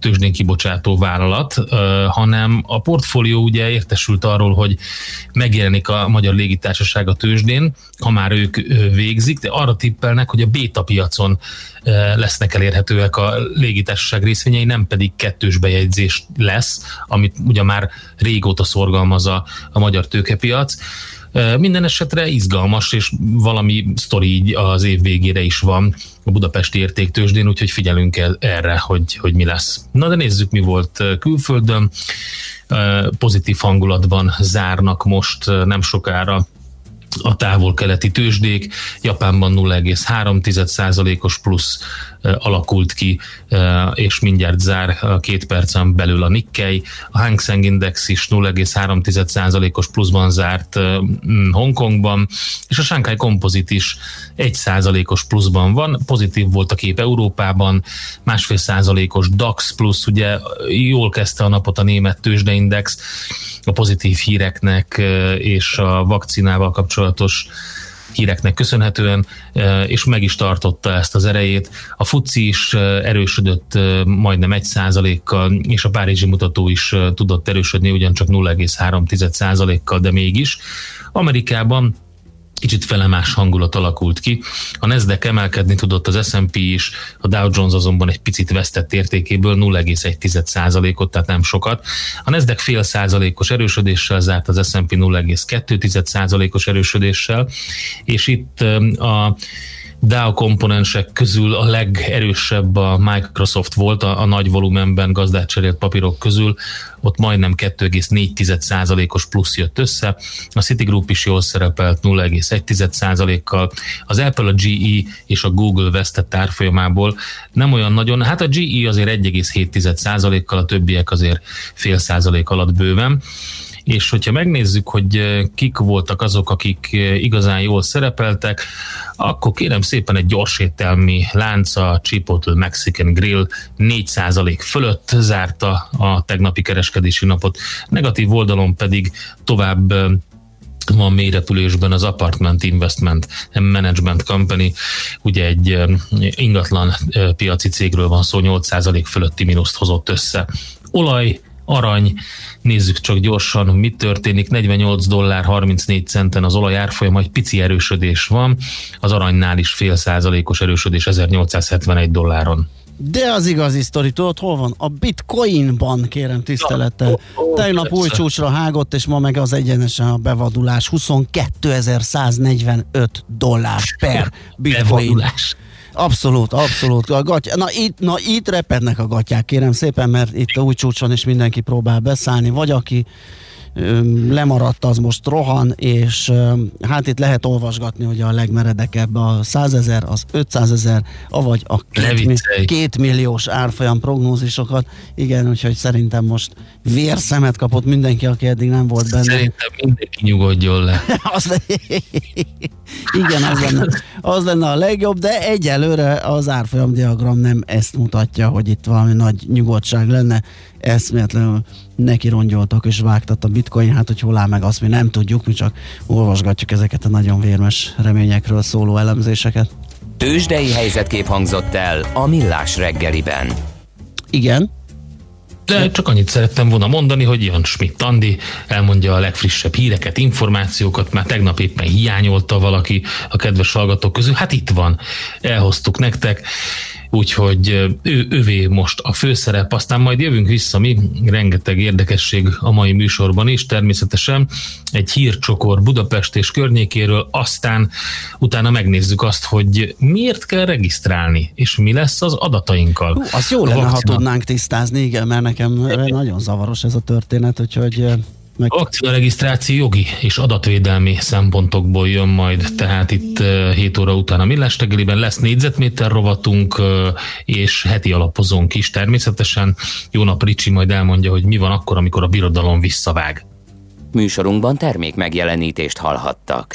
S2: tőzsdén kibocsátó vállalat, hanem a portfólió ugye értesült arról, hogy megjelenik a Magyar Légitársaság a tőzsdén, ha már ők végzik, de arra tippelnek, hogy a béta piacon lesznek elérhetőek a légitársaság részvényei, nem pedig kettős bejegyzés lesz, amit ugye már régóta szorgalmaz a, a magyar tőkepiac. Minden esetre izgalmas, és valami sztori így az év végére is van a budapesti értéktősdén, úgyhogy figyelünk el erre, hogy, hogy mi lesz. Na de nézzük, mi volt külföldön. Pozitív hangulatban zárnak most nem sokára a távol-keleti tőzsdék, Japánban 0,3%-os plusz alakult ki, és mindjárt zár két percen belül a Nikkei. A Hang Seng Index is 0,3%-os pluszban zárt Hongkongban, és a Shanghai Composite is 1%-os pluszban van. Pozitív volt a kép Európában, másfél százalékos DAX plusz, ugye jól kezdte a napot a német tőzsdeindex a pozitív híreknek és a vakcinával kapcsolatos híreknek köszönhetően, és meg is tartotta ezt az erejét. A FUCI is erősödött majdnem egy százalékkal, és a Párizsi mutató is tudott erősödni ugyancsak 0,3 százalékkal, de mégis. Amerikában kicsit felemás hangulat alakult ki. A Nasdaq emelkedni tudott, az S&P is, a Dow Jones azonban egy picit vesztett értékéből 0,1%-ot, tehát nem sokat. A Nasdaq fél százalékos erősödéssel zárt, az S&P 0,2%-os erősödéssel, és itt a DAO komponensek közül a legerősebb a Microsoft volt a, a nagy volumenben gazdát cserélt papírok közül, ott majdnem 2,4%-os plusz jött össze, a Citigroup is jól szerepelt 0,1%-kal, az Apple, a GE és a Google vesztett árfolyamából nem olyan nagyon, hát a GE azért 1,7%-kal, a többiek azért fél százalék alatt bőven és hogyha megnézzük, hogy kik voltak azok, akik igazán jól szerepeltek, akkor kérem szépen egy gyorsételmi lánc, a Chipotle Mexican Grill 4% fölött zárta a tegnapi kereskedési napot. Negatív oldalon pedig tovább van mélyrepülésben az Apartment Investment Management Company, ugye egy eh, ingatlan eh, piaci cégről van szó, 8% fölötti mínuszt hozott össze. Olaj, arany, nézzük csak gyorsan, mit történik, 48 dollár 34 centen az olaj árfolyam, egy pici erősödés van, az aranynál is fél százalékos erősödés 1871 dolláron.
S1: De az igazi sztori, tudod, hol van? A bitcoinban, kérem tisztelettel. Tegnap új csúcsra hágott, és ma meg az egyenesen a bevadulás. 22.145 dollár per bitcoin.
S2: Bevadulás.
S1: Abszolút, abszolút. A gaty- na, itt, na itt repednek a gatyák, kérem szépen, mert itt a új csúcson is mindenki próbál beszállni, vagy aki lemaradt, az most rohan, és hát itt lehet olvasgatni, hogy a legmeredekebb a 100 ezer, az 500 ezer, avagy a két milliós árfolyam prognózisokat. Igen, úgyhogy szerintem most vérszemet kapott mindenki, aki eddig nem volt benne.
S2: Szerintem mindenki nyugodjon le.
S1: Az le- Igen, az lenne, az lenne a legjobb, de egyelőre az árfolyam diagram nem ezt mutatja, hogy itt valami nagy nyugodtság lenne. Eszméletlenül neki rongyoltak és vágtat a bitcoin, hát hogy hol áll meg azt mi nem tudjuk, mi csak olvasgatjuk ezeket a nagyon vérmes reményekről szóló elemzéseket.
S4: Tőzsdei helyzetkép hangzott el a Millás reggeliben.
S1: Igen,
S2: De csak annyit szerettem volna mondani, hogy Jan Schmidt Andi elmondja a legfrissebb híreket, információkat, már tegnap éppen hiányolta valaki a kedves hallgatók közül. Hát itt van, elhoztuk nektek, úgyhogy ő, ővé most a főszerep, aztán majd jövünk vissza mi, rengeteg érdekesség a mai műsorban is, természetesen egy hírcsokor Budapest és környékéről, aztán utána megnézzük azt, hogy miért kell regisztrálni, és mi lesz az adatainkkal.
S1: Hú, az jó lenne, ha tudnánk tisztázni, igen, mert nekem nagyon zavaros ez a történet, úgyhogy meg
S2: A vakcina regisztráció jogi és adatvédelmi szempontokból jön majd, tehát itt eh, 7 óra után a Millás reggeliben lesz négyzetméter rovatunk, és heti alapozónk is természetesen. Jó nap, Ricsi majd elmondja, hogy mi van akkor, amikor a birodalom visszavág.
S4: Műsorunkban termék megjelenítést hallhattak.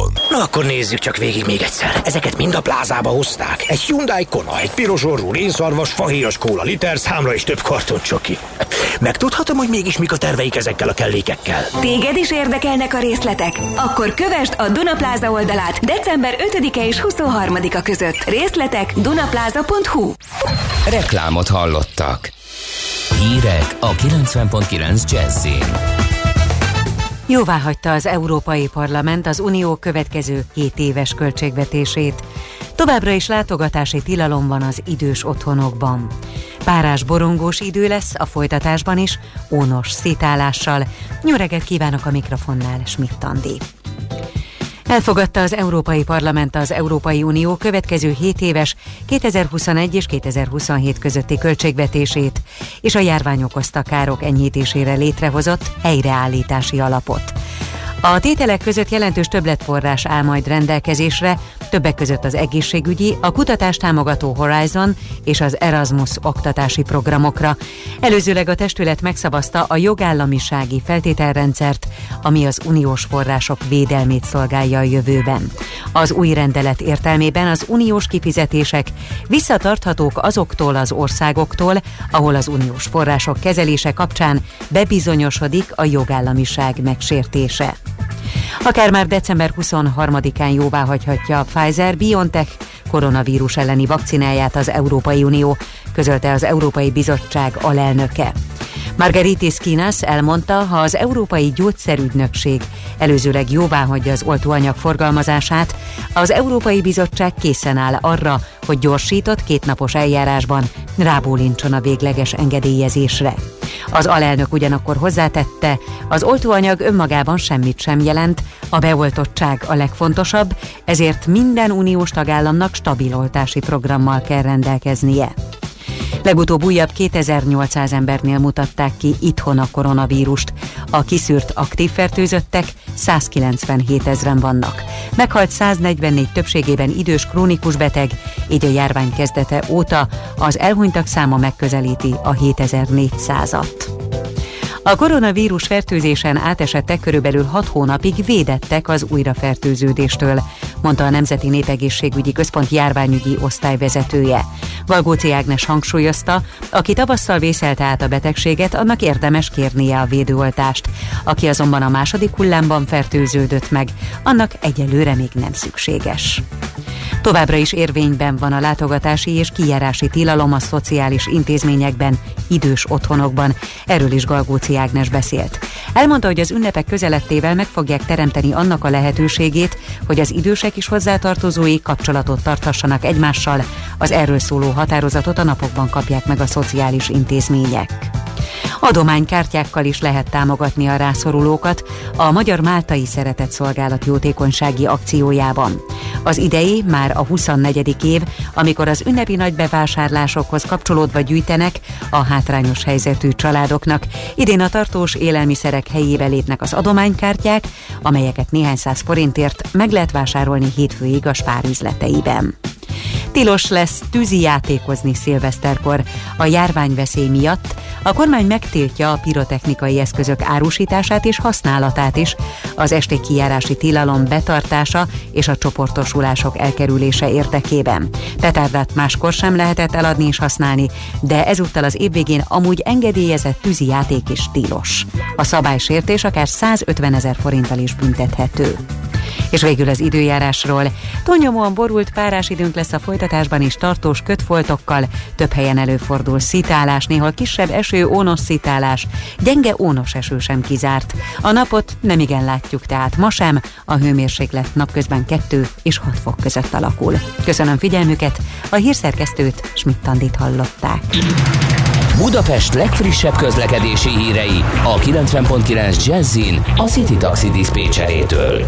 S5: Na akkor nézzük csak végig még egyszer. Ezeket mind a plázába hozták. Egy Hyundai Kona, egy piros orrú rénszarvas, fahéjas kóla liter, számra és több karton csoki. Megtudhatom, hogy mégis mik a terveik ezekkel a kellékekkel.
S6: Téged is érdekelnek a részletek? Akkor kövesd a Dunapláza oldalát december 5-e és 23-a között. Részletek dunapláza.hu
S4: Reklámot hallottak. Hírek a 90.9 Jazzin.
S7: Jóvá hagyta az Európai Parlament az Unió következő 7 éves költségvetését. Továbbra is látogatási tilalom van az idős otthonokban. Párás borongós idő lesz a folytatásban is, ónos szétálással. Jó reggelt kívánok a mikrofonnál, Schmidt Andi. Elfogadta az Európai Parlament az Európai Unió következő 7 éves 2021 és 2027 közötti költségvetését és a járvány okozta károk enyhítésére létrehozott helyreállítási alapot. A tételek között jelentős többletforrás áll majd rendelkezésre, többek között az egészségügyi, a kutatást támogató Horizon és az Erasmus oktatási programokra. Előzőleg a testület megszavazta a jogállamisági feltételrendszert, ami az uniós források védelmét szolgálja a jövőben. Az új rendelet értelmében az uniós kifizetések visszatarthatók azoktól az országoktól, ahol az uniós források kezelése kapcsán bebizonyosodik a jogállamiság megsértése. Akár már december 23-án jóvá hagyhatja a Pfizer-BioNTech koronavírus elleni vakcináját az Európai Unió, közölte az Európai Bizottság alelnöke. Margaritis Kinas elmondta, ha az Európai Gyógyszerügynökség előzőleg jóváhagyja az oltóanyag forgalmazását, az Európai Bizottság készen áll arra, hogy gyorsított kétnapos eljárásban rábólincson a végleges engedélyezésre. Az alelnök ugyanakkor hozzátette, az oltóanyag önmagában semmit sem jelent, a beoltottság a legfontosabb, ezért minden uniós tagállamnak stabil oltási programmal kell rendelkeznie. Legutóbb újabb 2800 embernél mutatták ki itthon a koronavírust. A kiszűrt aktív fertőzöttek 197 ezeren vannak. Meghalt 144 többségében idős krónikus beteg, így a járvány kezdete óta az elhunytak száma megközelíti a 7400-at. A koronavírus fertőzésen átesettek körülbelül 6 hónapig védettek az újrafertőződéstől, mondta a Nemzeti Népegészségügyi Központ járványügyi osztályvezetője. Valgóci Ágnes hangsúlyozta, aki tavasszal vészelte át a betegséget, annak érdemes kérnie a védőoltást. Aki azonban a második hullámban fertőződött meg, annak egyelőre még nem szükséges. Továbbra is érvényben van a látogatási és kijárási tilalom a szociális intézményekben, idős otthonokban. Erről is Galgóci Ágnes beszélt. Elmondta, hogy az ünnepek közelettével meg fogják teremteni annak a lehetőségét, hogy az idősek is hozzátartozói kapcsolatot tartassanak egymással. Az erről szóló határozatot a napokban kapják meg a szociális intézmények. Adománykártyákkal is lehet támogatni a rászorulókat a Magyar Máltai Szeretett Szolgálat jótékonysági akciójában. Az idei már a 24. év, amikor az ünnepi nagy bevásárlásokhoz kapcsolódva gyűjtenek a hátrányos helyzetű családoknak. Idén a tartós élelmiszerek helyébe lépnek az adománykártyák, amelyeket néhány száz forintért meg lehet vásárolni hétfőig a spárüzleteiben. Tilos lesz tűzi játékozni szilveszterkor. A járványveszély miatt a kormány megtiltja a pirotechnikai eszközök árusítását és használatát is, az esti kijárási tilalom betartása és a csoportosulások elkerülése érdekében. Petárdát máskor sem lehetett eladni és használni, de ezúttal az évvégén amúgy engedélyezett tűzi játék is tilos. A szabálysértés akár 150 ezer forinttal is büntethető. És végül az időjárásról. Tonyomóan borult párás időnk lesz a folytatásban is tartós kötfoltokkal, több helyen előfordul szitálás, néhol kisebb eső, ónos szitálás, gyenge ónos eső sem kizárt. A napot nem igen látjuk, tehát ma sem, a hőmérséklet napközben 2 és 6 fok között alakul. Köszönöm figyelmüket, a hírszerkesztőt Schmidt-Tandit hallották.
S4: Budapest legfrissebb közlekedési hírei a 90.9 Jazzin a City Taxi Dispécsejétől.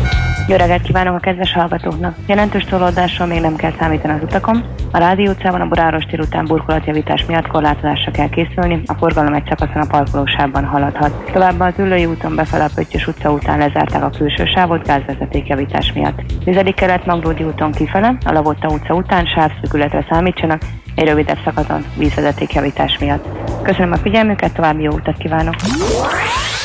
S8: Jó reggelt kívánok a kedves hallgatóknak! Jelentős tolódásról még nem kell számítani az utakon. A Rádió utcában a Buráros tér után burkolatjavítás miatt korlátozásra kell készülni, a forgalom egy szakaszon a parkolósában haladhat. Továbbá az Ülői úton befele a Pöttyös utca után lezárták a külső sávot gázvezetékjavítás miatt. Tizedik kelet Maglódi úton kifele, a Lavotta utca után sávszűkületre számítsanak, egy rövidebb szakaszon vízvezetékjavítás miatt. Köszönöm a figyelmüket, további jó utat kívánok!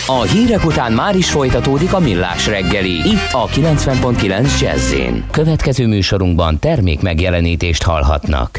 S4: A hírek után már is folytatódik a millás reggeli, itt a 90.9 jazz Következő műsorunkban termék megjelenítést hallhatnak.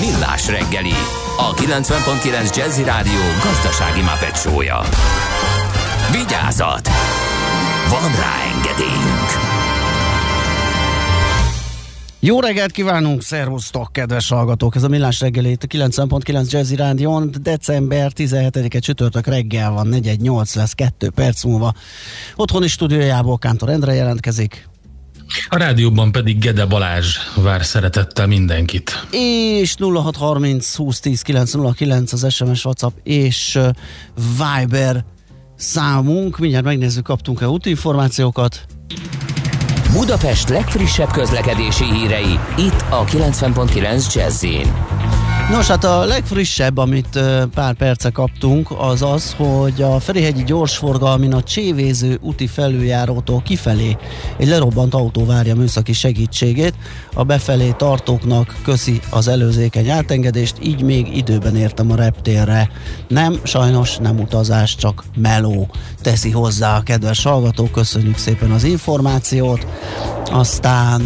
S9: Millás reggeli, a 90.9 Jazzy Rádió gazdasági mapetsója. Vigyázat! Van rá engedélyünk!
S1: Jó reggelt kívánunk, szervusztok, kedves hallgatók! Ez a Millás reggeli itt a 90.9 Jazzy Rádion. December 17-e csütörtök reggel van, 418 lesz, 2 perc múlva. Otthoni stúdiójából Kántor Endre jelentkezik.
S2: A rádióban pedig Gede Balázs vár szeretettel mindenkit.
S1: És 0630 2010 909 az SMS, WhatsApp és Viber számunk. Mindjárt megnézzük, kaptunk-e útinformációkat.
S4: Budapest legfrissebb közlekedési hírei, itt a 90.9 jazz
S1: Nos, hát a legfrissebb, amit pár perce kaptunk, az az, hogy a Ferihegyi gyorsforgalmin a Csévéző úti felüljárótól kifelé egy lerobbant autó várja műszaki segítségét. A befelé tartóknak köszi az előzékeny átengedést, így még időben értem a reptérre. Nem, sajnos nem utazás, csak meló teszi hozzá a kedves hallgató. Köszönjük szépen az információt. Aztán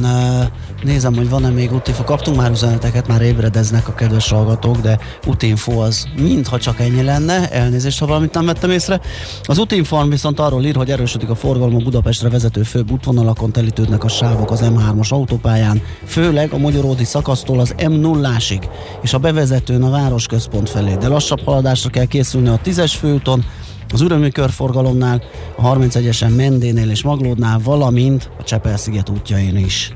S1: Nézem, hogy van-e még útinfo. Kaptunk már üzeneteket, már ébredeznek a kedves hallgatók, de útinfo az mintha csak ennyi lenne. Elnézést, ha valamit nem vettem észre. Az útinform viszont arról ír, hogy erősödik a forgalom a Budapestre vezető főbb útvonalakon, telítődnek a sávok az M3-as autópályán, főleg a Magyaródi szakasztól az M0-ásig, és a bevezetőn a városközpont felé. De lassabb haladásra kell készülni a 10-es főúton, az Ürömi körforgalomnál, a 31-esen Mendénél és Maglódnál, valamint a Csepel-sziget útjain is.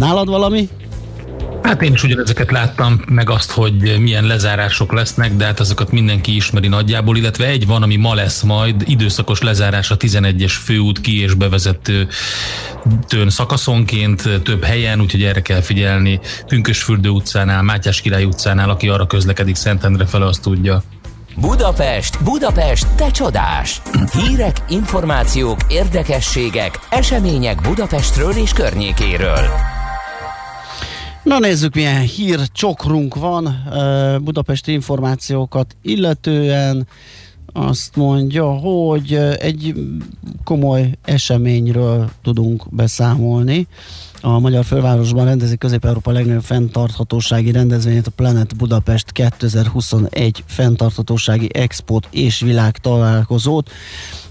S1: Nálad valami?
S2: Hát én is ugyanezeket láttam, meg azt, hogy milyen lezárások lesznek, de hát azokat mindenki ismeri nagyjából, illetve egy van, ami ma lesz majd, időszakos lezárás a 11-es főút ki- és bevezető tön szakaszonként több helyen, úgyhogy erre kell figyelni. Pünkösfürdő utcánál, Mátyás Király utcánál, aki arra közlekedik Szentendre fele, azt tudja.
S4: Budapest, Budapest, te csodás! Hírek, információk, érdekességek, események Budapestről és környékéről.
S1: Na nézzük, milyen hír csokrunk van budapesti információkat illetően. Azt mondja, hogy egy komoly eseményről tudunk beszámolni. A Magyar Fővárosban rendezik Közép-Európa legnagyobb fenntarthatósági rendezvényét, a Planet Budapest 2021 fenntarthatósági expót és világ.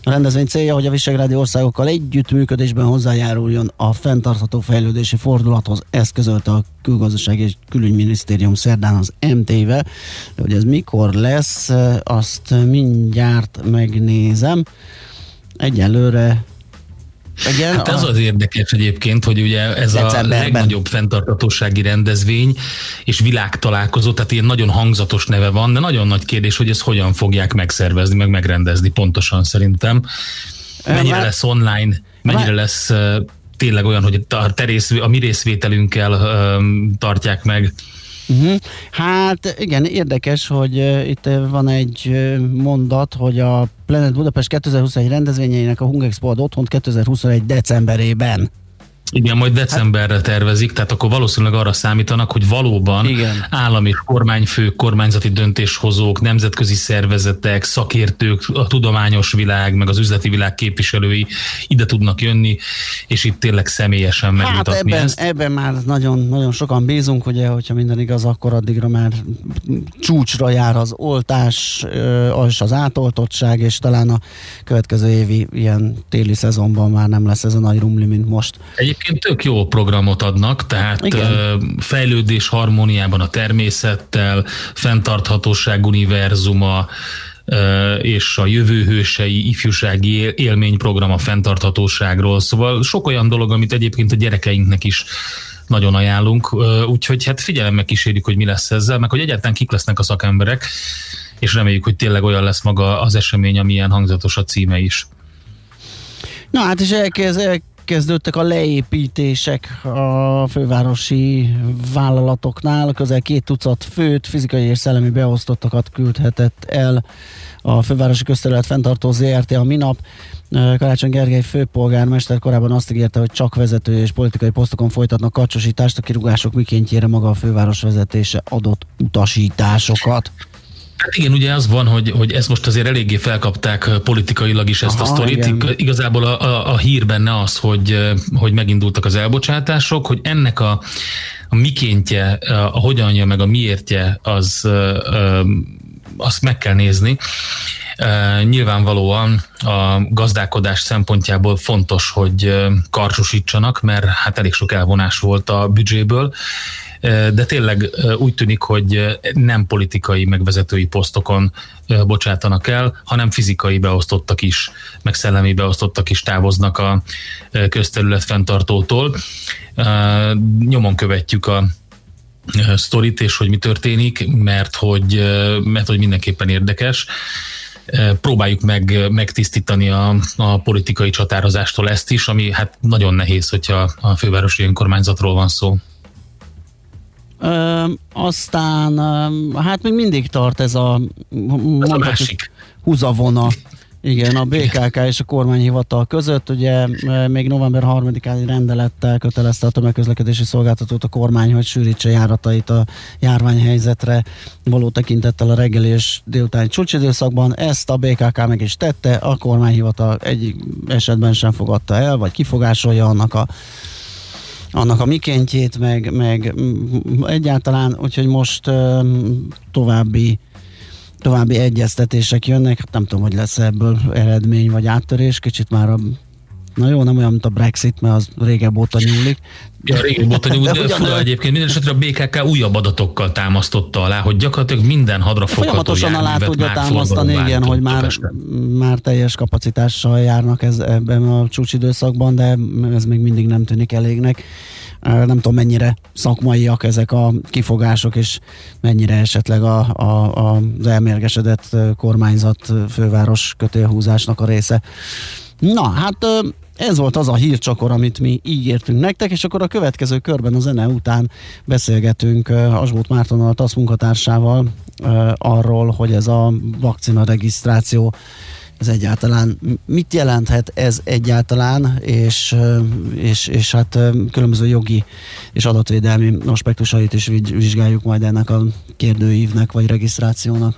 S1: A rendezvény célja, hogy a visegrádi országokkal együttműködésben hozzájáruljon a fenntartható fejlődési fordulathoz. Ezt közölte a külgazdasági és külügyminisztérium szerdán az MT-vel. Hogy ez mikor lesz, azt mindjárt megnézem. Egyelőre
S2: igen, hát ez az érdekes egyébként, hogy ugye ez a legnagyobb fenntartatósági rendezvény és világtalálkozó, tehát ilyen nagyon hangzatos neve van, de nagyon nagy kérdés, hogy ezt hogyan fogják megszervezni, meg megrendezni pontosan szerintem. Mennyire Már... lesz online, mennyire Már... lesz tényleg olyan, hogy a, terész, a mi részvételünkkel tartják meg.
S1: Uh-huh. Hát igen, érdekes, hogy uh, itt van egy mondat, hogy a Planet Budapest 2021 rendezvényeinek a Hungexpo ad otthont 2021 decemberében.
S2: Igen, majd decemberre tervezik, tehát akkor valószínűleg arra számítanak, hogy valóban Igen. állami kormányfők, kormányzati döntéshozók, nemzetközi szervezetek, szakértők, a tudományos világ, meg az üzleti világ képviselői ide tudnak jönni, és itt tényleg személyesen hát megmutatni
S1: ebben,
S2: ezt.
S1: ebben már nagyon, nagyon sokan bízunk, ugye, hogyha minden igaz, akkor addigra már csúcsra jár az oltás, és az átoltottság, és talán a következő évi ilyen téli szezonban már nem lesz ez a nagy rumli, mint most.
S2: Egy egyébként tök jó programot adnak, tehát Igen. fejlődés harmóniában a természettel, fenntarthatóság univerzuma, és a jövőhősei ifjúsági élményprogram a fenntarthatóságról. Szóval sok olyan dolog, amit egyébként a gyerekeinknek is nagyon ajánlunk, úgyhogy hát figyelemmel kísérjük, hogy mi lesz ezzel, meg hogy egyáltalán kik lesznek a szakemberek, és reméljük, hogy tényleg olyan lesz maga az esemény, amilyen hangzatos a címe is.
S1: Na hát és elkezd, megkezdődtek a leépítések a fővárosi vállalatoknál. Közel két tucat főt, fizikai és szellemi beosztottakat küldhetett el a fővárosi közterület fenntartó ZRT a minap. Karácsony Gergely főpolgármester korábban azt ígérte, hogy csak vezető és politikai posztokon folytatnak kacsosítást, a kirúgások mikéntjére maga a főváros vezetése adott utasításokat.
S2: Hát igen, ugye az van, hogy, hogy ezt most azért eléggé felkapták politikailag is ezt Aha, a sztorit. Igen. Igazából a, a, a hír benne az, hogy, hogy megindultak az elbocsátások, hogy ennek a, a mikéntje, a hogyanja, meg a miértje, az azt meg kell nézni. Nyilvánvalóan a gazdálkodás szempontjából fontos, hogy karcsosítsanak, mert hát elég sok elvonás volt a büdzséből, de tényleg úgy tűnik, hogy nem politikai megvezetői posztokon bocsátanak el, hanem fizikai beosztottak is, meg szellemi beosztottak is távoznak a közterület fenntartótól. Nyomon követjük a sztorit, és hogy mi történik, mert hogy, mert hogy mindenképpen érdekes próbáljuk meg megtisztítani a, a politikai csatározástól ezt is, ami hát nagyon nehéz, hogyha a fővárosi önkormányzatról van szó.
S1: Ö, aztán hát még mindig tart ez a,
S2: ez a másik.
S1: húzavona. Igen, a BKK és a kormányhivatal között. Ugye még november 3-án rendelettel kötelezte a tömegközlekedési szolgáltatót a kormány, hogy sűrítse járatait a járványhelyzetre való tekintettel a reggeli és délutáni csúcsidőszakban. Ezt a BKK meg is tette, a kormányhivatal egy esetben sem fogadta el, vagy kifogásolja annak a annak a mikéntjét, meg, meg egyáltalán, úgyhogy most további további egyeztetések jönnek, nem tudom, hogy lesz ebből eredmény vagy áttörés, kicsit már a Na jó, nem olyan, mint a Brexit, mert az régebb óta nyúlik.
S2: Ja, régebb óta nyúlik, de, de fura egyébként. Minden esetre a BKK újabb adatokkal támasztotta alá, hogy gyakorlatilag minden hadrafogható
S1: Folyamatosan alá tudja támasztani, igen, hogy már, már teljes kapacitással járnak ez, ebben a csúcsidőszakban, de ez még mindig nem tűnik elégnek nem tudom mennyire szakmaiak ezek a kifogások, és mennyire esetleg a, a, a, az elmérgesedett kormányzat főváros kötélhúzásnak a része. Na, hát ez volt az a hírcsakor, amit mi ígértünk nektek, és akkor a következő körben a zene után beszélgetünk Asbót Mártonnal, TASZ munkatársával arról, hogy ez a vakcina regisztráció ez egyáltalán mit jelenthet ez egyáltalán, és, és, és hát különböző jogi és adatvédelmi aspektusait is vizsgáljuk majd ennek a kérdőívnek vagy regisztrációnak.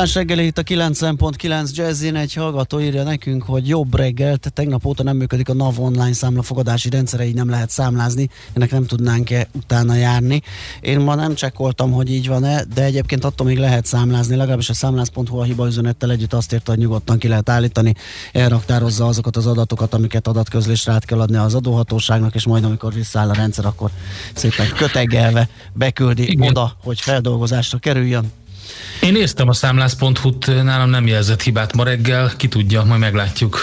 S1: Millás reggeli itt a 9.9 Jazzin egy hallgató írja nekünk, hogy jobb reggelt, tegnap óta nem működik a NAV online számlafogadási rendszere, így nem lehet számlázni, ennek nem tudnánk-e utána járni. Én ma nem csekkoltam, hogy így van-e, de egyébként attól még lehet számlázni, legalábbis a számlász.hu a hiba üzenettel együtt azt írta, hogy nyugodtan ki lehet állítani, elraktározza azokat az adatokat, amiket adatközlésre át kell adni az adóhatóságnak, és majd amikor visszaáll a rendszer, akkor szépen kötegelve beküldi Igen. oda, hogy feldolgozásra kerüljön.
S2: Én néztem a számlász.hu-t, nálam nem jelzett hibát ma reggel, ki tudja, majd meglátjuk.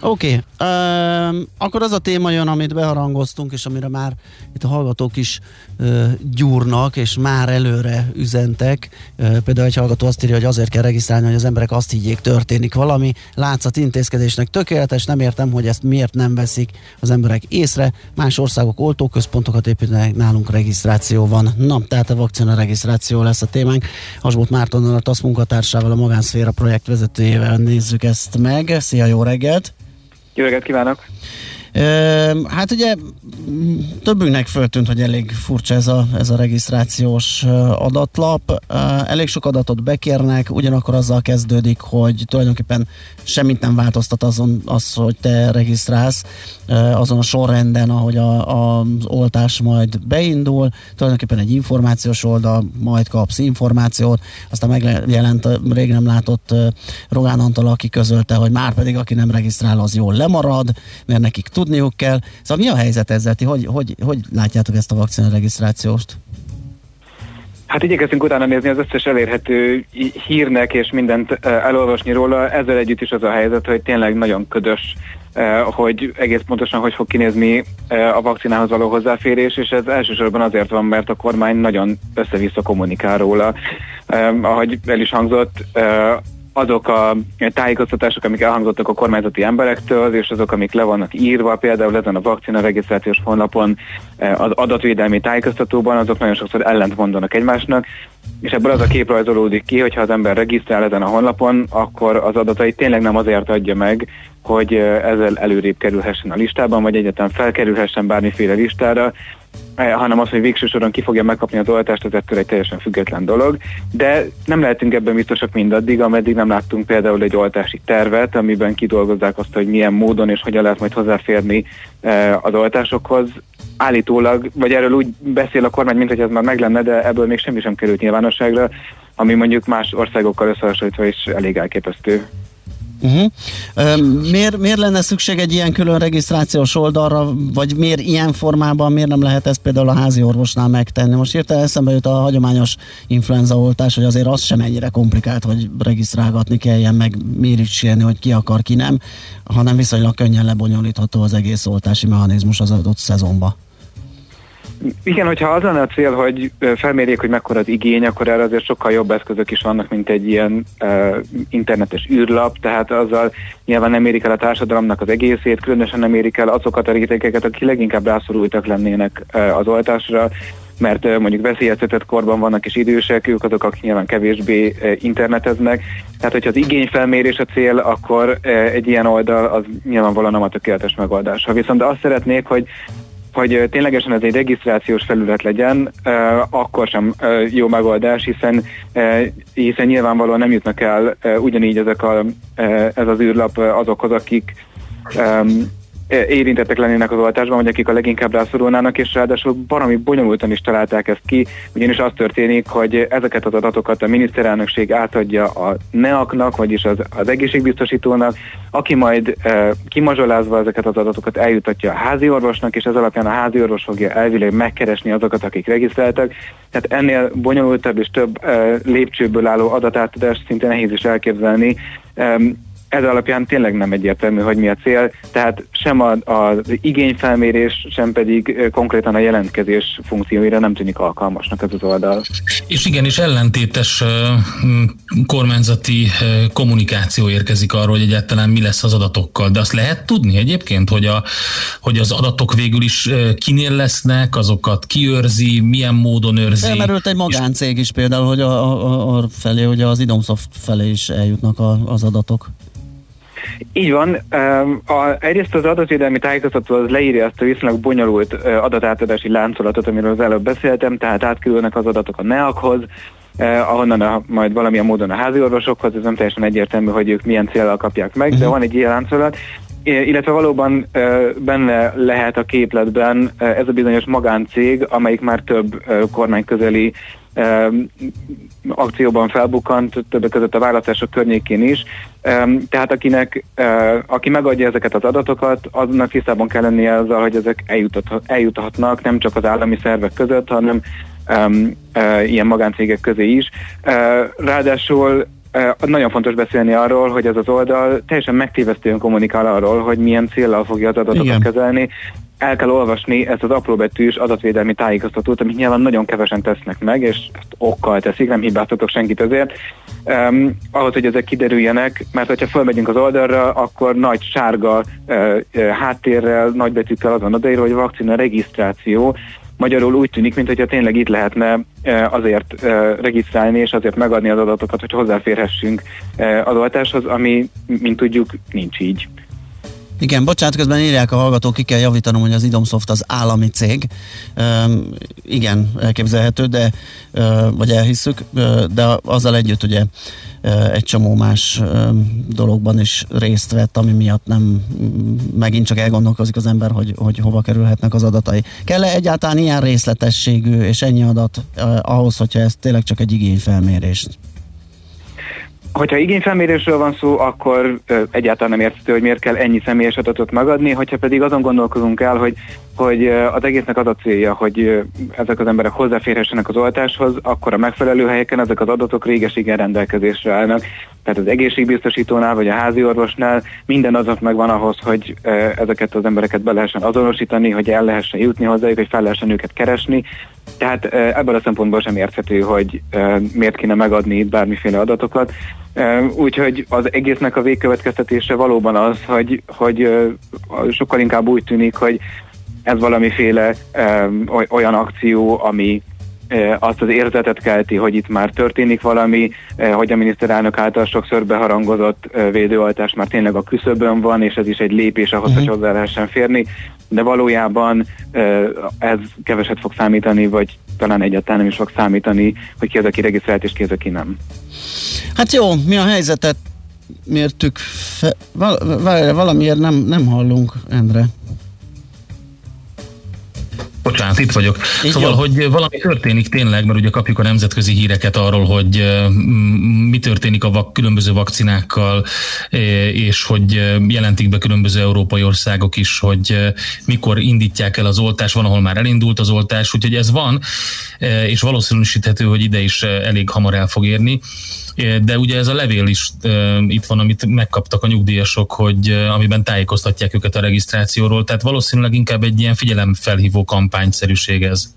S1: Oké, okay. uh, akkor az a téma jön, amit beharangoztunk, és amire már itt a hallgatók is uh, gyúrnak, és már előre üzentek. Uh, például egy hallgató azt írja, hogy azért kell regisztrálni, hogy az emberek azt higgyék, történik valami. Látszat intézkedésnek tökéletes, nem értem, hogy ezt miért nem veszik az emberek észre. Más országok oltóközpontokat építenek, nálunk regisztráció van. Na, tehát a vakcina regisztráció lesz a témánk. Asbot Mártonnal, a TASZ munkatársával, a Magánszféra projekt vezetőjével nézzük ezt meg. Szia, jó reggelt!
S10: Jó reggelt kívánok!
S1: Hát ugye többünknek föltűnt, hogy elég furcsa ez a, ez a regisztrációs adatlap. Elég sok adatot bekérnek, ugyanakkor azzal kezdődik, hogy tulajdonképpen semmit nem változtat azon az, hogy te regisztrálsz azon a sorrenden, ahogy a, a, az oltás majd beindul. Tulajdonképpen egy információs oldal, majd kapsz információt, aztán megjelent rég nem látott Rogán Antal, aki közölte, hogy már pedig aki nem regisztrál, az jól lemarad, mert nekik tudniuk kell. Szóval mi a helyzet ezzel? Ti hogy, hogy, hogy látjátok ezt a vakcina regisztrációt?
S10: Hát igyekeztünk utána nézni az összes elérhető hírnek és mindent elolvasni róla. Ezzel együtt is az a helyzet, hogy tényleg nagyon ködös, hogy egész pontosan hogy fog kinézni a vakcinához való hozzáférés, és ez elsősorban azért van, mert a kormány nagyon össze-vissza kommunikál róla. Ahogy el is hangzott, azok a tájékoztatások, amik elhangzottak a kormányzati emberektől, és azok, amik le vannak írva, például ezen a vakcina regisztrációs honlapon, eh, az adatvédelmi tájékoztatóban, azok nagyon sokszor ellent mondanak egymásnak, és ebből az a kép rajzolódik ki, hogyha az ember regisztrál ezen a honlapon, akkor az adatait tényleg nem azért adja meg, hogy ezzel előrébb kerülhessen a listában, vagy egyáltalán felkerülhessen bármiféle listára, Eh, hanem az, hogy végső soron ki fogja megkapni az oltást, ez ettől egy teljesen független dolog. De nem lehetünk ebben biztosak mindaddig, ameddig nem láttunk például egy oltási tervet, amiben kidolgozzák azt, hogy milyen módon és hogyan lehet majd hozzáférni eh, az oltásokhoz. Állítólag, vagy erről úgy beszél a kormány, mint hogy ez már meg lenne, de ebből még semmi sem került nyilvánosságra, ami mondjuk más országokkal összehasonlítva is elég elképesztő.
S1: Uh-huh. Miért, miért lenne szükség egy ilyen külön regisztrációs oldalra, vagy miért ilyen formában, miért nem lehet ezt például a házi orvosnál megtenni? Most érte eszembe jut a hagyományos influenzaoltás, hogy azért az sem ennyire komplikált, hogy regisztrálgatni kelljen, meg mérítségni, hogy ki akar, ki nem, hanem viszonylag könnyen lebonyolítható az egész oltási mechanizmus az adott szezonban.
S10: Igen, hogyha az lenne a cél, hogy felmérjék, hogy mekkora az igény, akkor erre azért sokkal jobb eszközök is vannak, mint egy ilyen uh, internetes űrlap, tehát azzal nyilván nem érik el a társadalomnak az egészét, különösen nem érik el azokat a rétegeket, akik leginkább rászorultak lennének uh, az oltásra, mert uh, mondjuk veszélyeztetett korban vannak és idősek, ők azok, akik nyilván kevésbé uh, interneteznek. Tehát, hogyha az igényfelmérés a cél, akkor uh, egy ilyen oldal az nyilvánvalóan nem a tökéletes megoldás. Ha viszont azt szeretnék, hogy hogy ténylegesen ez egy regisztrációs felület legyen, akkor sem jó megoldás, hiszen, hiszen nyilvánvalóan nem jutnak el ugyanígy ezek a, ez az űrlap azokhoz, akik érintettek lennének az oltásban, vagy akik a leginkább rászorulnának, és ráadásul valami bonyolultan is találták ezt ki, ugyanis az történik, hogy ezeket az adatokat a miniszterelnökség átadja a NEAK-nak, vagyis az, az egészségbiztosítónak, aki majd e, kimazsolázva ezeket az adatokat eljutatja a házi orvosnak, és ez alapján a házi orvos fogja elvileg megkeresni azokat, akik regisztráltak. Tehát ennél bonyolultabb és több e, lépcsőből álló adatátadást szinte nehéz is elképzelni. E, ez alapján tényleg nem egyértelmű, hogy mi a cél, tehát sem a, az igényfelmérés, sem pedig konkrétan a jelentkezés funkcióira nem tűnik alkalmasnak ez az oldal.
S2: És igen, és ellentétes kormányzati kommunikáció érkezik arról, hogy egyáltalán mi lesz az adatokkal, de azt lehet tudni egyébként, hogy, a, hogy az adatok végül is kinél lesznek, azokat kiőrzi, milyen módon őrzi.
S1: Felmerült egy magáncég is például, hogy a, a, a felé, hogy az Idomsoft felé is eljutnak a, az adatok.
S10: Így van. A, egyrészt az adatvédelmi tájékoztató az leírja azt a viszonylag bonyolult adatátadási láncolatot, amiről az előbb beszéltem, tehát átkerülnek az adatok a NEAK-hoz, eh, ahonnan a, majd valamilyen módon a házi orvosokhoz, ez nem teljesen egyértelmű, hogy ők milyen céllal kapják meg, de van egy ilyen láncolat, illetve valóban benne lehet a képletben ez a bizonyos magáncég, amelyik már több kormányközeli akcióban felbukkant, többek között a választások környékén is. Tehát akinek, eh, aki megadja ezeket az adatokat, aznak tisztában kell lennie azzal, hogy ezek eljuthatnak nem csak az állami szervek között, hanem uh, ilyen magáncégek közé is. Uh, ráadásul nagyon fontos beszélni arról, hogy ez az oldal teljesen megtévesztően kommunikál arról, hogy milyen célral fogja az adatokat
S1: Igen.
S10: kezelni. El kell olvasni ezt az apróbetűs adatvédelmi tájékoztatót, amit nyilván nagyon kevesen tesznek meg, és ezt okkal teszik, nem hibáztatok senkit ezért. Um, ahhoz, hogy ezek kiderüljenek, mert hogyha fölmegyünk az oldalra, akkor nagy sárga uh, háttérrel, nagybetűkkel azon odaírva, hogy vakcina regisztráció, Magyarul úgy tűnik, mintha tényleg itt lehetne eh, azért regisztrálni és azért megadni az adatokat, hogy hozzáférhessünk az oltáshoz, ami, mint tudjuk, nincs így.
S1: Igen, bocsánat, közben írják a hallgatók, ki kell javítanom, hogy az Idomsoft az állami cég. Üm, igen, elképzelhető, de, vagy elhisszük, de azzal együtt ugye egy csomó más dologban is részt vett, ami miatt nem megint csak elgondolkozik az ember, hogy, hogy hova kerülhetnek az adatai. Kell-e egyáltalán ilyen részletességű és ennyi adat ahhoz, hogyha ez tényleg csak egy igényfelmérés?
S10: Hogyha igényfelmérésről van szó, akkor egyáltalán nem érthető, hogy miért kell ennyi személyes adatot megadni, hogyha pedig azon gondolkozunk el, hogy, hogy az egésznek az a célja, hogy ezek az emberek hozzáférhessenek az oltáshoz, akkor a megfelelő helyeken ezek az adatok réges-igen rendelkezésre állnak. Tehát az egészségbiztosítónál vagy a házi orvosnál minden adat megvan ahhoz, hogy ezeket az embereket be lehessen azonosítani, hogy el lehessen jutni hozzájuk, hogy fel lehessen őket keresni. Tehát ebből a szempontból sem érthető, hogy miért kéne megadni itt bármiféle adatokat. Úgyhogy az egésznek a végkövetkeztetése valóban az, hogy, hogy sokkal inkább úgy tűnik, hogy ez valamiféle oly- olyan akció, ami ö, azt az érzetet kelti, hogy itt már történik valami, ö, hogy a miniszterelnök által sokszor beharangozott ö, védőoltás már tényleg a küszöbön van, és ez is egy lépés ahhoz, hogy hozzá lehessen férni, de valójában ez keveset fog számítani, vagy talán egyáltalán nem is fog számítani, hogy ki az, aki regisztrált, és ki az, aki nem.
S1: Hát jó, mi a helyzetet mértük fe... Val- valamiért nem, nem hallunk, Endre.
S2: Bocsánat, itt vagyok.
S1: Így
S2: szóval,
S1: jó.
S2: hogy valami történik tényleg, mert ugye kapjuk a nemzetközi híreket arról, hogy mi történik a vak- különböző vakcinákkal, és hogy jelentik be különböző európai országok is, hogy mikor indítják el az oltás, van, ahol már elindult az oltás, úgyhogy ez van, és valószínűsíthető, hogy ide is elég hamar el fog érni. De ugye ez a levél is itt van, amit megkaptak a nyugdíjasok, hogy amiben tájékoztatják őket a regisztrációról, tehát valószínűleg inkább egy ilyen figyelemfelhívó kampányszerűség ez.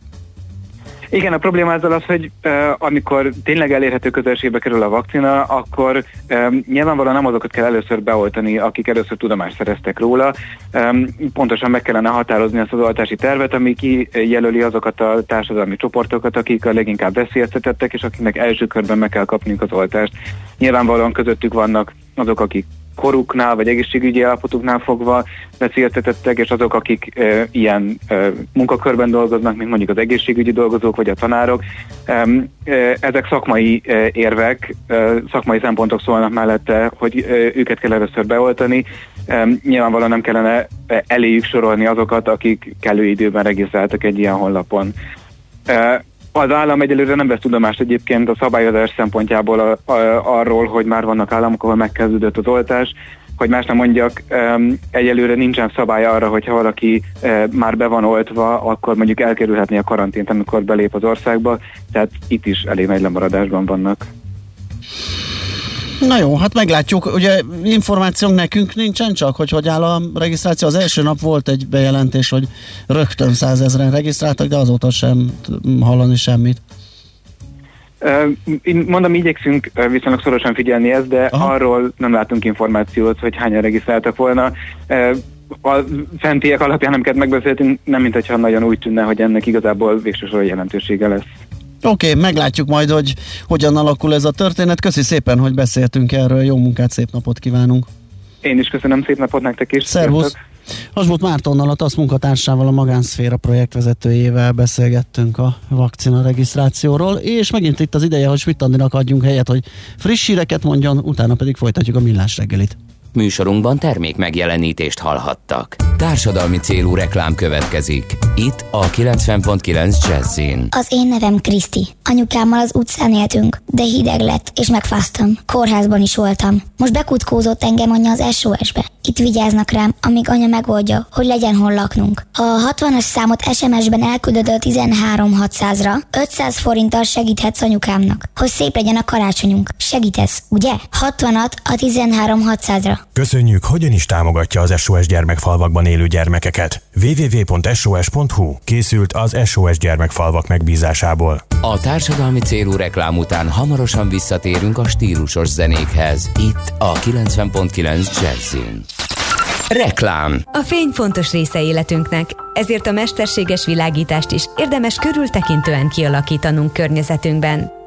S10: Igen, a probléma ezzel az, hogy uh, amikor tényleg elérhető közelségbe kerül a vakcina, akkor um, nyilvánvalóan nem azokat kell először beoltani, akik először tudomást szereztek róla. Um, pontosan meg kellene határozni azt az oltási tervet, ami kijelöli azokat a társadalmi csoportokat, akik a leginkább veszélyeztetettek, és akiknek első körben meg kell kapniuk az oltást. Nyilvánvalóan közöttük vannak azok, akik koruknál vagy egészségügyi állapotuknál fogva veszélyeztetettek, és azok, akik e, ilyen e, munkakörben dolgoznak, mint mondjuk az egészségügyi dolgozók vagy a tanárok. E, e, ezek szakmai e, érvek, e, szakmai szempontok szólnak mellette, hogy e, őket kell először beoltani. E, nyilvánvalóan nem kellene eléjük sorolni azokat, akik kellő időben regisztráltak egy ilyen honlapon. E, az állam egyelőre nem vesz tudomást egyébként a szabályozás szempontjából a, a, arról, hogy már vannak államok, ahol megkezdődött az oltás, hogy más nem mondjak, um, egyelőre nincsen szabály arra, hogy ha valaki uh, már be van oltva, akkor mondjuk elkerülhetné a karantént, amikor belép az országba, tehát itt is elég nagy lemaradásban vannak.
S1: Na jó, hát meglátjuk. Ugye információnk nekünk nincsen csak, hogy hogy áll a regisztráció. Az első nap volt egy bejelentés, hogy rögtön százezren regisztráltak, de azóta sem hallani semmit.
S10: Mondom, igyekszünk viszonylag szorosan figyelni ezt, de Aha. arról nem látunk információt, hogy hányan regisztráltak volna. A fentiek alapján, amiket megbeszéltünk, nem mint hogyha nagyon úgy tűnne, hogy ennek igazából végső soron jelentősége lesz.
S1: Oké, okay, meglátjuk majd, hogy hogyan alakul ez a történet. Köszi szépen, hogy beszéltünk erről. Jó munkát, szép napot kívánunk.
S10: Én is köszönöm, szép napot nektek is.
S1: Szervusz!
S10: Sziasztok.
S1: Hasbot Mártonnal, a TASZ munkatársával, a Magánszféra projektvezetőjével beszélgettünk a vakcina regisztrációról, és megint itt az ideje, hogy Svittandinak adjunk helyet, hogy friss híreket mondjon, utána pedig folytatjuk a millás reggelit.
S4: Műsorunkban termék megjelenítést hallhattak. Társadalmi célú reklám következik. Itt a 90.9 Jazzin.
S11: Az én nevem Kriszti. Anyukámmal az utcán éltünk, de hideg lett, és megfáztam. Kórházban is voltam. Most bekutkózott engem anya az SOS-be. Itt vigyáznak rám, amíg anya megoldja, hogy legyen hol laknunk. A 60-as számot SMS-ben elküldöd a 13600-ra, 500 forinttal segíthetsz anyukámnak, hogy szép legyen a karácsonyunk. Segítesz, ugye? 60-at a 13600-ra.
S12: Köszönjük, hogyan is támogatja az SOS gyermekfalvakban élő gyermekeket. www.sos.hu készült az SOS gyermekfalvak megbízásából.
S4: A társadalmi célú reklám után hamarosan visszatérünk a stílusos zenékhez. Itt a 90.9 Jazzin. Reklám
S6: A fény fontos része életünknek, ezért a mesterséges világítást is érdemes körültekintően kialakítanunk környezetünkben.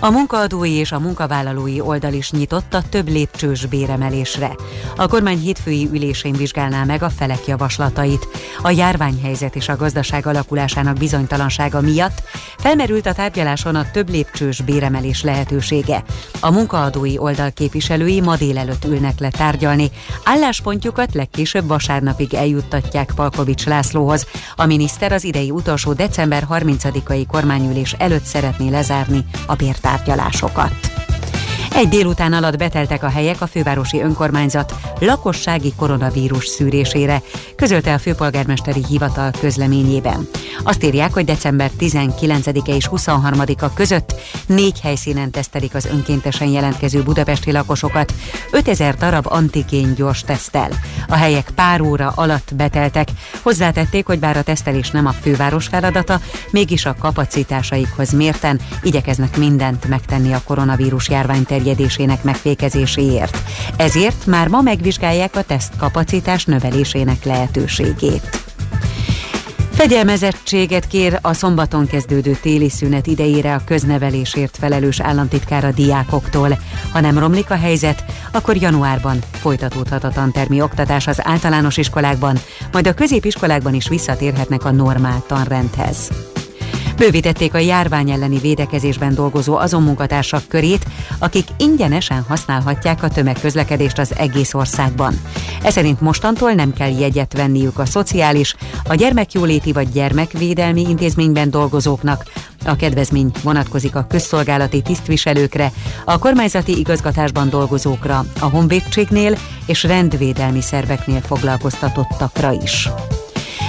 S7: A munkaadói és a munkavállalói oldal is nyitott a több lépcsős béremelésre. A kormány hétfői ülésén vizsgálná meg a felek javaslatait. A járványhelyzet és a gazdaság alakulásának bizonytalansága miatt felmerült a tárgyaláson a több lépcsős béremelés lehetősége. A munkaadói oldal képviselői ma délelőtt ülnek le tárgyalni. Álláspontjukat legkésőbb vasárnapig eljuttatják Palkovics Lászlóhoz. A miniszter az idei utolsó december 30-ai kormányülés előtt szeretné lezárni a bértárgyalásokat. Egy délután alatt beteltek a helyek a fővárosi önkormányzat lakossági koronavírus szűrésére, közölte a főpolgármesteri hivatal közleményében. Azt írják, hogy december 19-e és 23-a között négy helyszínen tesztelik az önkéntesen jelentkező budapesti lakosokat, 5000 darab antigén gyors tesztel. A helyek pár óra alatt beteltek. Hozzátették, hogy bár a tesztelés nem a főváros feladata, mégis a kapacitásaikhoz mérten igyekeznek mindent megtenni a koronavírus járvány terjedésének megfékezéséért. Ezért már ma megvizsgálják a teszt kapacitás növelésének lehetőségét. Fegyelmezettséget kér a szombaton kezdődő téli szünet idejére a köznevelésért felelős államtitkár a diákoktól. Ha nem romlik a helyzet, akkor januárban folytatódhat a tantermi oktatás az általános iskolákban, majd a középiskolákban is visszatérhetnek a normál tanrendhez. Bővítették a járvány elleni védekezésben dolgozó azon munkatársak körét, akik ingyenesen használhatják a tömegközlekedést az egész országban. Ez szerint mostantól nem kell jegyet venniük a szociális, a gyermekjóléti vagy gyermekvédelmi intézményben dolgozóknak, a kedvezmény vonatkozik a közszolgálati tisztviselőkre, a kormányzati igazgatásban dolgozókra, a honvédségnél és rendvédelmi szerveknél foglalkoztatottakra is.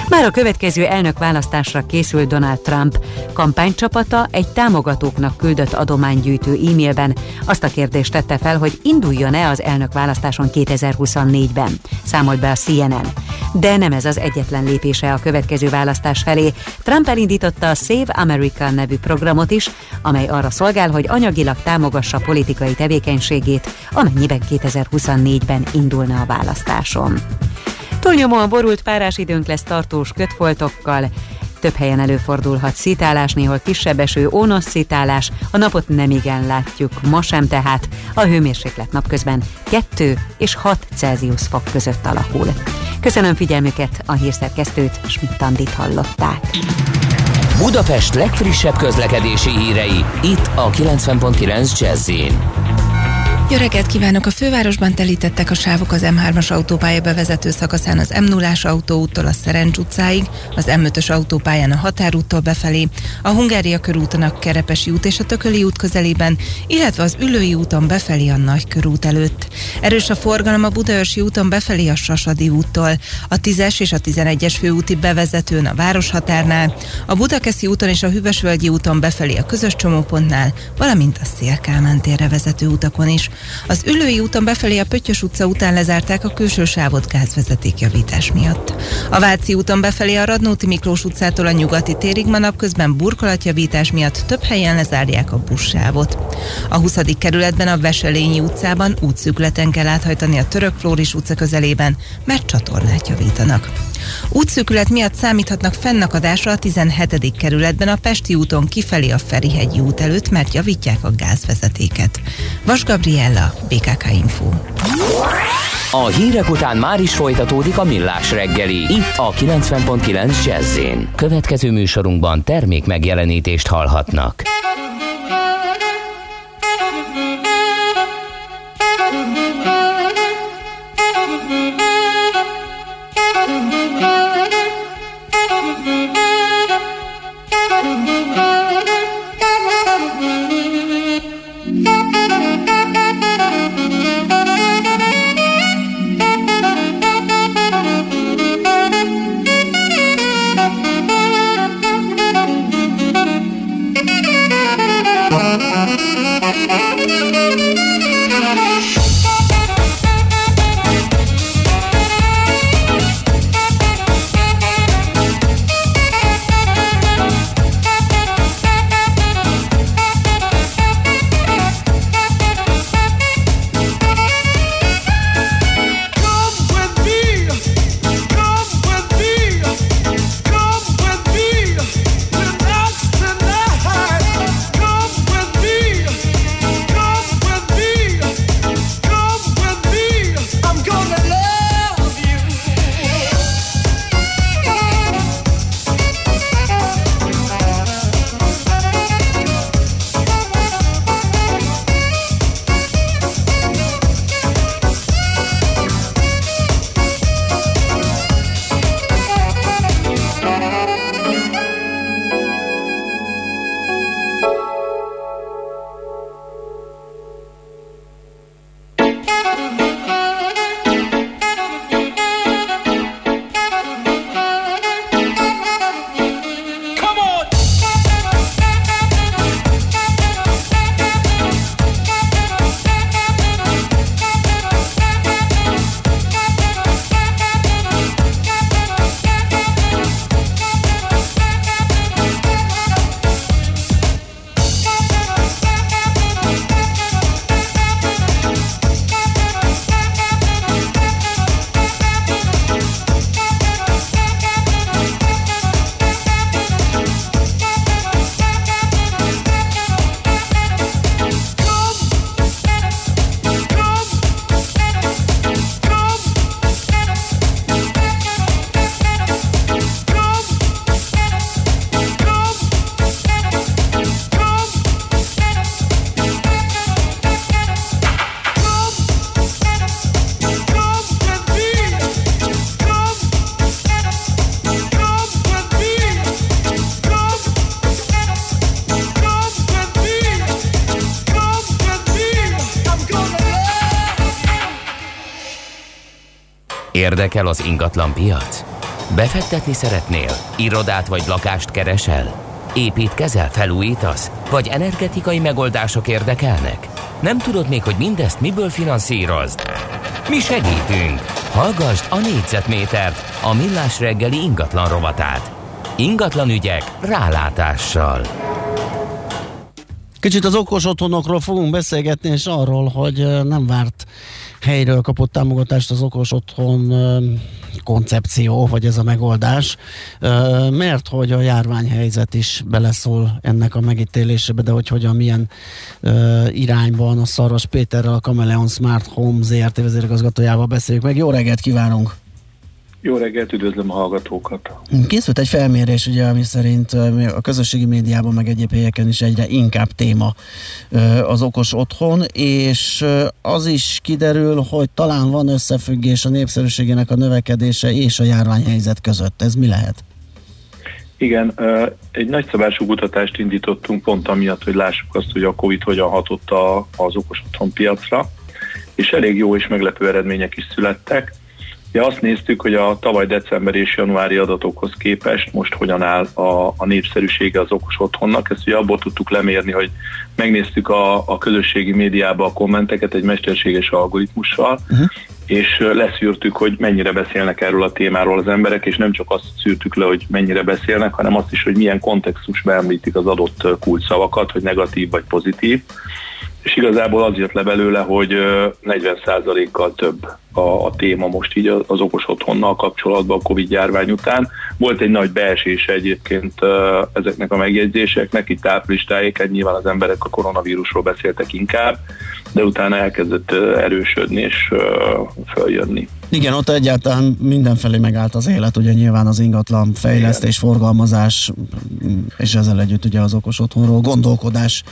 S7: Már a következő elnök választásra készül Donald Trump. Kampánycsapata egy támogatóknak küldött adománygyűjtő e-mailben azt a kérdést tette fel, hogy induljon-e az elnök választáson 2024-ben. Számolt be a CNN. De nem ez az egyetlen lépése a következő választás felé. Trump elindította a Save America nevű programot is, amely arra szolgál, hogy anyagilag támogassa politikai tevékenységét, amennyiben 2024-ben indulna a választáson. Túlnyomóan borult párás időnk lesz tartós kötfoltokkal, több helyen előfordulhat szitálás, néhol kisebb eső, ónos szitálás, a napot nem igen látjuk, ma sem tehát, a hőmérséklet napközben 2 és 6 Celsius fok között alakul. Köszönöm figyelmüket, a hírszerkesztőt, Schmidt-Tandit hallották.
S4: Budapest legfrissebb közlekedési hírei, itt a 90.9 jazz
S13: Jó reggelt kívánok! A fővárosban telítettek a sávok az M3-as autópálya bevezető szakaszán az m 0 autóúttól a Szerencs utcáig, az M5-ös autópályán a Határúttól befelé, a Hungária körúton a Kerepesi út és a Tököli út közelében, illetve az Ülői úton befelé a Nagykörút előtt. Erős a forgalom a Budaörsi úton befelé a Sasadi úttól, a 10-es és a 11-es főúti bevezetőn a Városhatárnál, a Budakeszi úton és a Hüvösvölgyi úton befelé a közös csomópontnál, valamint a Szélkámán térre vezető utakon is. Az Ülői úton befelé a Pöttyös utca után lezárták a külső sávot gázvezeték javítás miatt. A Váci úton befelé a Radnóti Miklós utcától a nyugati térig ma napközben burkolatjavítás miatt több helyen lezárják a buszsávot. A 20. kerületben a Veselényi utcában útszükleten kell áthajtani a Török Flóris utca közelében, mert csatornát javítanak. Útszűkület miatt számíthatnak fennakadásra a 17. kerületben a Pesti úton kifelé a Ferihegyi út előtt, mert javítják a gázvezetéket. Vas Gabriella, BKK Info.
S4: A hírek után már is folytatódik a millás reggeli, itt a 90.9 jazz Következő műsorunkban termék megjelenítést hallhatnak. Thank you. Érdekel az ingatlan piac? Befektetni szeretnél? Irodát vagy lakást keresel? Építkezel, felújítasz? Vagy energetikai megoldások érdekelnek? Nem tudod még, hogy mindezt miből finanszírozd? Mi segítünk! Hallgassd a négyzetmétert, a millás reggeli ingatlan rovatát. Ingatlan ügyek rálátással.
S1: Kicsit az okos otthonokról fogunk beszélgetni, és arról, hogy nem várt helyről kapott támogatást az okos otthon koncepció, vagy ez a megoldás, mert hogy a járványhelyzet is beleszól ennek a megítélésébe, de hogy hogyan, milyen irányban a Szaras Péterrel, a Kameleon Smart Home ZRT vezérigazgatójával beszéljük meg. Jó reggelt kívánunk!
S14: Jó reggelt, üdvözlöm a hallgatókat.
S1: Készült egy felmérés, ugye, ami szerint a közösségi médiában, meg egyéb helyeken is egyre inkább téma az okos otthon, és az is kiderül, hogy talán van összefüggés a népszerűségének a növekedése és a járványhelyzet között. Ez mi lehet?
S14: Igen, egy nagyszabású kutatást indítottunk pont amiatt, hogy lássuk azt, hogy a Covid hogyan hatott az okos otthon piacra, és elég jó és meglepő eredmények is születtek. Ja, azt néztük, hogy a tavaly december és januári adatokhoz képest most hogyan áll a, a népszerűsége az okos otthonnak. Ezt ugye abból tudtuk lemérni, hogy megnéztük a, a közösségi médiába a kommenteket egy mesterséges algoritmussal, uh-huh. és leszűrtük, hogy mennyire beszélnek erről a témáról az emberek, és nem csak azt szűrtük le, hogy mennyire beszélnek, hanem azt is, hogy milyen kontextusban említik az adott kulcsszavakat, hogy negatív vagy pozitív és igazából az jött le belőle, hogy ö, 40%-kal több a, a téma most így az okos otthonnal kapcsolatban a Covid járvány után. Volt egy nagy beesése egyébként ezeknek a megjegyzéseknek, itt április tájéken nyilván az emberek a koronavírusról beszéltek inkább, de utána elkezdett erősödni és följönni.
S1: Igen, ott egyáltalán mindenfelé megállt az élet, ugye nyilván az ingatlan fejlesztés, Igen. forgalmazás, és ezzel együtt ugye az okos otthonról gondolkodás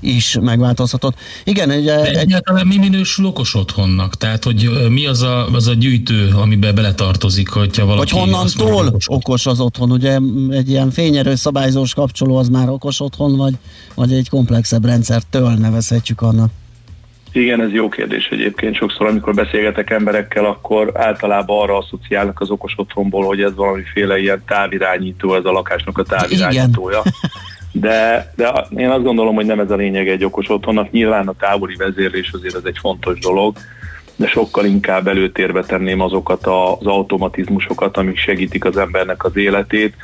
S1: is megváltozhatott. Igen, ugye...
S2: De egyáltalán mi minősül okos otthonnak? Tehát, hogy ö, mi az a, az a gyűjtő, amiben beletartozik, hogyha valaki... Mondja,
S1: honnantól
S2: okos
S1: okos az otthon, ugye egy ilyen fényerő szabályzós kapcsoló az már okos otthon, vagy, vagy egy komplexebb rendszertől nevezhetjük annak?
S14: Igen, ez jó kérdés egyébként. Sokszor, amikor beszélgetek emberekkel, akkor általában arra asszociálnak az okos otthonból, hogy ez valamiféle ilyen távirányító, ez a lakásnak a távirányítója. De, de én azt gondolom, hogy nem ez a lényeg egy okos otthonnak. Nyilván a távoli vezérlés azért ez egy fontos dolog, de sokkal inkább előtérbe tenném azokat az automatizmusokat, amik segítik az embernek az életét.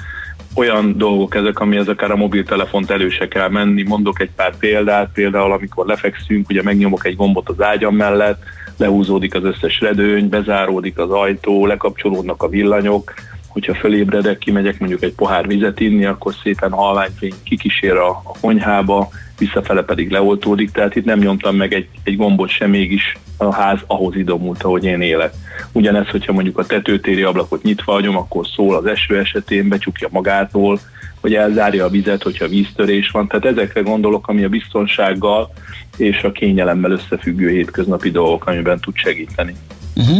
S14: Olyan dolgok ezek, ami ez akár a mobiltelefont elő se kell menni. Mondok egy pár példát, például amikor lefekszünk, ugye megnyomok egy gombot az ágyam mellett, lehúzódik az összes redőny, bezáródik az ajtó, lekapcsolódnak a villanyok, hogyha fölébredek, kimegyek mondjuk egy pohár vizet inni, akkor szépen halványfény kikísér a, a konyhába, visszafele pedig leoltódik, tehát itt nem nyomtam meg egy, egy gombot sem, mégis a ház ahhoz idomult, ahogy én élek. Ugyanez, hogyha mondjuk a tetőtéri ablakot nyitva hagyom, akkor szól az eső esetén, becsukja magától, hogy elzárja a vizet, hogyha víztörés van. Tehát ezekre gondolok, ami a biztonsággal és a kényelemmel összefüggő hétköznapi dolgok, amiben tud segíteni.
S1: Uh-huh.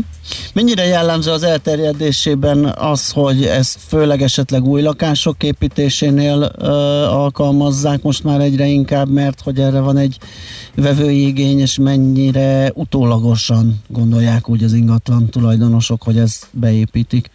S1: Mennyire jellemző az elterjedésében az, hogy ezt főleg esetleg új lakások építésénél ö, alkalmazzák most már egyre inkább, mert hogy erre van egy vevői igény, és mennyire utólagosan gondolják úgy az ingatlan tulajdonosok, hogy ezt beépítik?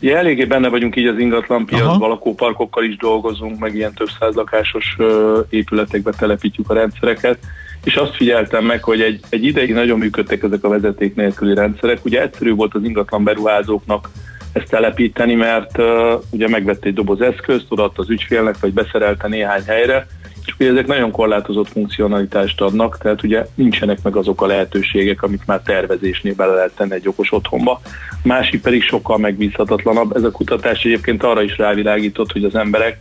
S14: Ja, eléggé benne vagyunk így az ingatlan piacban, lakóparkokkal is dolgozunk, meg ilyen több száz lakásos ö, épületekbe telepítjük a rendszereket, és azt figyeltem meg, hogy egy, egy ideig nagyon működtek ezek a vezeték nélküli rendszerek. Ugye egyszerű volt az ingatlan beruházóknak ezt telepíteni, mert uh, ugye megvette egy doboz eszközt, odaadta az ügyfélnek, vagy beszerelte néhány helyre, és ugye ezek nagyon korlátozott funkcionalitást adnak, tehát ugye nincsenek meg azok a lehetőségek, amit már tervezésnél bele lehet tenni egy okos otthonba. Másik pedig sokkal megbízhatatlanabb. Ez a kutatás egyébként arra is rávilágított, hogy az emberek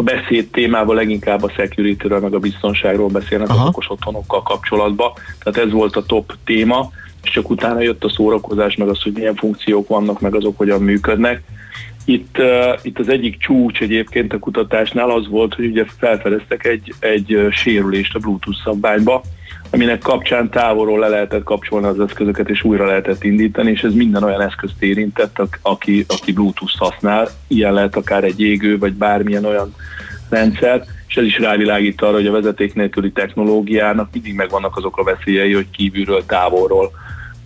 S14: a beszéd témával leginkább a security meg a biztonságról beszélnek Aha. az okos otthonokkal kapcsolatban. Tehát ez volt a top téma, és csak utána jött a szórakozás, meg az, hogy milyen funkciók vannak, meg azok hogyan működnek. Itt, uh, itt az egyik csúcs egyébként a kutatásnál az volt, hogy ugye felfedeztek egy, egy sérülést a Bluetooth szabványba, aminek kapcsán távolról le lehetett kapcsolni az eszközöket, és újra lehetett indítani, és ez minden olyan eszközt érintett, aki, aki Bluetooth használ. Ilyen lehet akár egy égő, vagy bármilyen olyan rendszer, és ez is rávilágít arra, hogy a vezeték nélküli technológiának mindig megvannak azok a veszélyei, hogy kívülről, távolról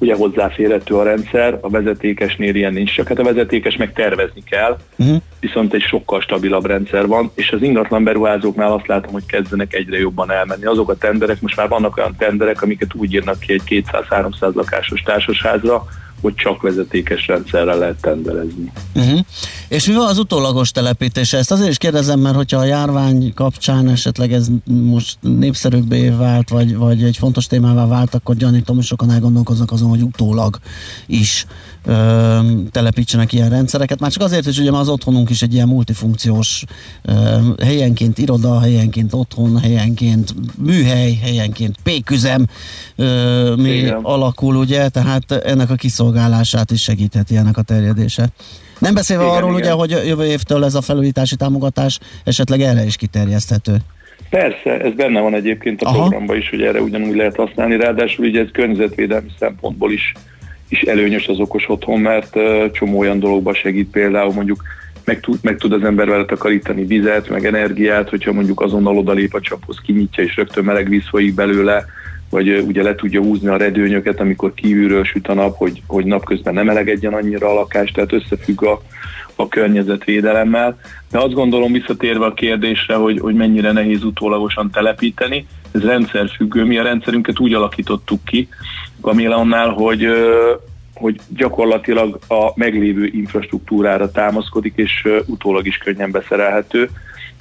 S14: ugye hozzáférhető a rendszer, a vezetékesnél ilyen nincs, csak hát a vezetékes meg tervezni kell, uh-huh. viszont egy sokkal stabilabb rendszer van, és az ingatlan beruházóknál azt látom, hogy kezdenek egyre jobban elmenni. Azok a tenderek, most már vannak olyan tenderek, amiket úgy írnak ki egy 200-300 lakásos társasházra, hogy csak vezetékes rendszerrel lehet tenderezni.
S1: Uh-huh. És mi van az utólagos telepítése? Ezt azért is kérdezem, mert hogyha a járvány kapcsán esetleg ez most népszerűbbé vált, vagy, vagy egy fontos témává vált, akkor gyanítom, hogy sokan elgondolkoznak azon, hogy utólag is ö, telepítsenek ilyen rendszereket. Már csak azért is, ugye az otthonunk is egy ilyen multifunkciós ö, helyenként iroda, helyenként otthon, helyenként műhely, helyenként péküzem ö, mi alakul, ugye, tehát ennek a kiszolgálását is segítheti ennek a terjedése. Nem beszélve
S14: Igen,
S1: arról
S14: igen.
S1: ugye, hogy jövő évtől ez a felújítási támogatás esetleg erre is kiterjeszthető.
S14: Persze, ez benne van egyébként a
S1: Aha.
S14: programban is, hogy erre ugyanúgy lehet használni, ráadásul ugye ez környezetvédelmi szempontból is, is előnyös az okos otthon, mert csomó olyan dologba segít például mondjuk meg tud, meg tud az ember vele takarítani vizet, meg energiát, hogyha mondjuk azonnal odalép a csaphoz, kinyitja és rögtön meleg víz folyik belőle, vagy ugye le tudja húzni a redőnyöket, amikor kívülről süt a nap, hogy, hogy napközben nem melegedjen annyira a lakás, tehát összefügg a, a környezetvédelemmel. De azt gondolom visszatérve a kérdésre, hogy, hogy mennyire nehéz utólagosan telepíteni, ez rendszerfüggő. Mi a rendszerünket úgy alakítottuk ki, Kamilannál, hogy hogy gyakorlatilag a meglévő infrastruktúrára támaszkodik, és utólag is könnyen beszerelhető.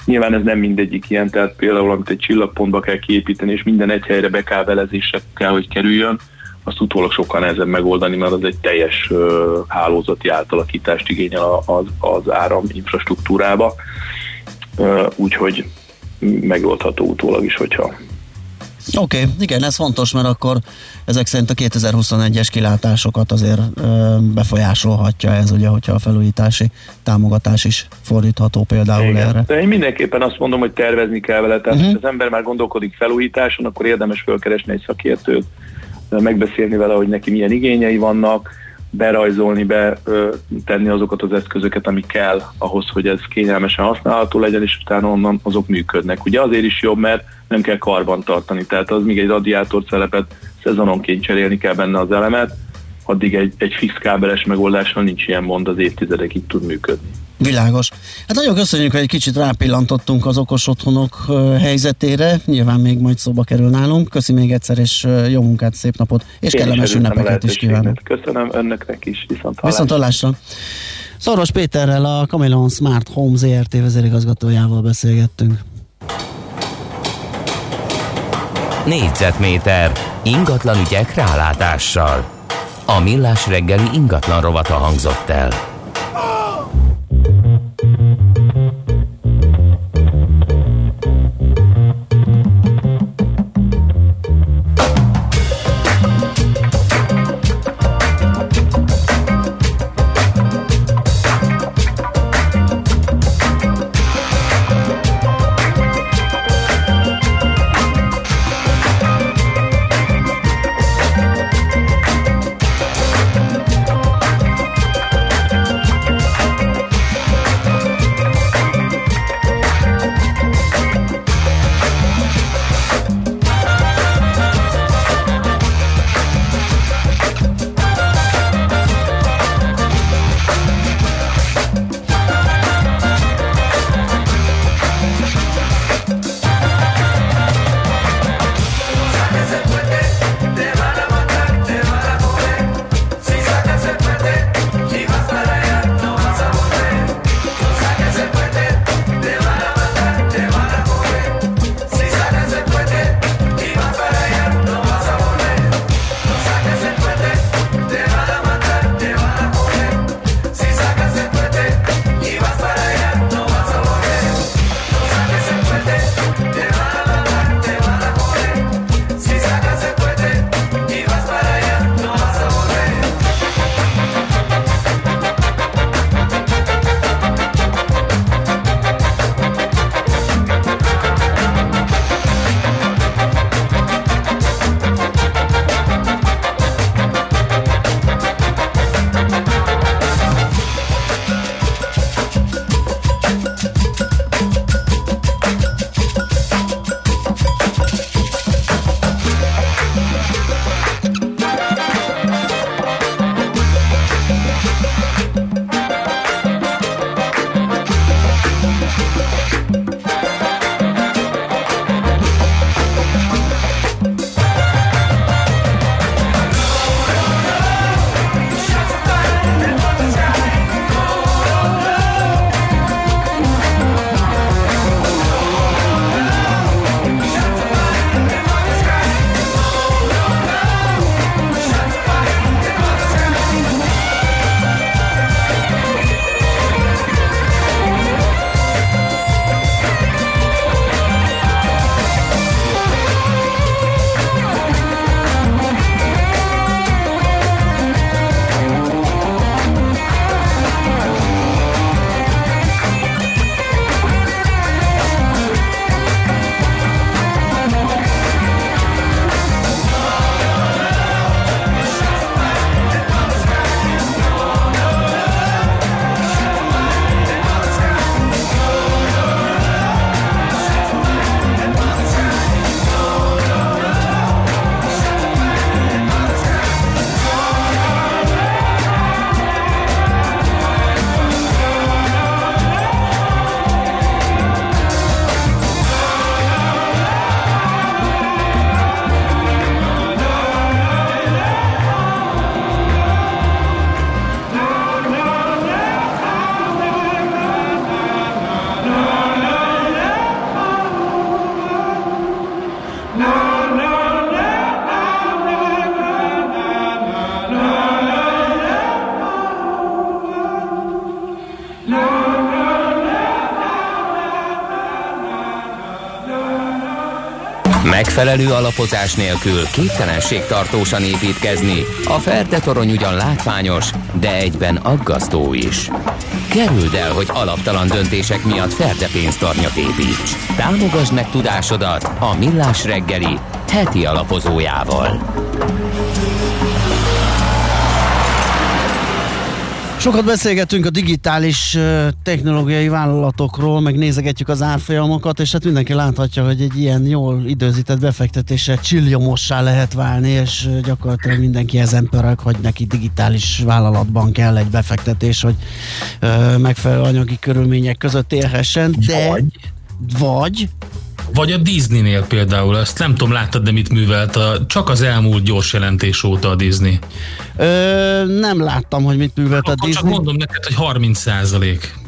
S14: Nyilván ez nem mindegyik ilyen, tehát például amit egy csillagpontba kell kiépíteni, és minden egy helyre bekábelezésre kell, hogy kerüljön, azt utólag sokkal nehezebb megoldani, mert az egy teljes hálózati átalakítást igényel az, az áram infrastruktúrába. Úgyhogy megoldható utólag is, hogyha
S1: Oké, okay, igen, ez fontos, mert akkor ezek szerint a 2021-es kilátásokat azért ö, befolyásolhatja ez, ugye, hogyha a felújítási támogatás is fordítható például
S14: Igen.
S1: erre.
S14: De én mindenképpen azt mondom, hogy tervezni kell vele. Tehát, uh-huh. ha az ember már gondolkodik felújításon, akkor érdemes fölkeresni egy szakértőt, megbeszélni vele, hogy neki milyen igényei vannak, berajzolni, be ö, tenni azokat az eszközöket, ami kell ahhoz, hogy ez kényelmesen használható legyen, és utána onnan azok működnek. Ugye azért is jobb, mert nem kell karban tartani, tehát az még egy radiátorcelepet szezononként cserélni kell benne az elemet, addig egy, egy fix kábeles megoldással nincs ilyen mond, az évtizedekig tud működni.
S1: Világos. Hát nagyon köszönjük, hogy egy kicsit rápillantottunk az okos otthonok helyzetére. Nyilván még majd szóba kerül nálunk. Köszi még egyszer, és jó munkát, szép napot, és
S14: Én is
S1: kellemes
S14: a
S1: ünnepeket is kívánok.
S14: Köszönöm önöknek is, viszont hallásra.
S1: Viszont hallásra. Szoros Péterrel, a Camelon Smart Home ZRT vezérigazgatójával beszélgettünk.
S4: Négyzetméter ingatlan ügyek rálátással. A millás reggeli ingatlan rovata hangzott el. Megfelelő alapozás nélkül képtelenség tartósan építkezni. A Ferde torony ugyan látványos, de egyben aggasztó is. Kerüld el, hogy alaptalan döntések miatt Ferde pénztarnyat építs. Támogasd meg tudásodat a Millás reggeli heti alapozójával.
S1: Sokat beszélgetünk a digitális technológiai vállalatokról, meg nézegetjük az árfolyamokat, és hát mindenki láthatja, hogy egy ilyen jól időzített befektetéssel csillomossá lehet válni, és gyakorlatilag mindenki ezen pörög, hogy neki digitális vállalatban kell egy befektetés, hogy ö, megfelelő anyagi körülmények között élhessen, de vagy, vagy
S2: Vagy a Disneynél például, ezt nem tudom, láttad, de mit művelt a, csak az elmúlt gyors jelentés óta a Disney.
S1: Ö, nem láttam, hogy mit művelt a
S2: Akkor
S1: Disney.
S2: csak mondom neked, hogy 30 százalék.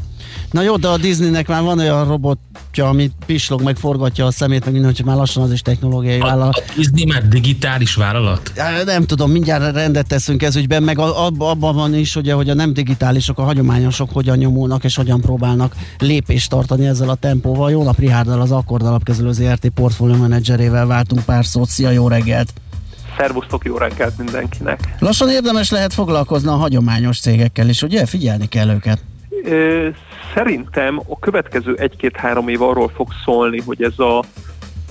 S1: Na jó, de a Disneynek már van olyan robotja, amit pislog, meg forgatja a szemét, meg minden, hogy már lassan az is technológiai vállalat.
S2: A Disney már digitális vállalat?
S1: Nem tudom, mindjárt rendet teszünk ez ügyben, meg a- ab- abban van is, ugye, hogy a nem digitálisok, a hagyományosok hogyan nyomulnak és hogyan próbálnak lépést tartani ezzel a tempóval. Jó nap, Rihárdal, az Akkord Alapkezelő ZRT portfólió menedzserével váltunk pár szót. Szia, jó reggelt!
S15: Szervusztok, jó reggelt mindenkinek!
S1: Lassan érdemes lehet foglalkozni a hagyományos cégekkel is, ugye? Figyelni kell őket.
S15: Szerintem a következő egy-két-három év arról fog szólni, hogy ez a,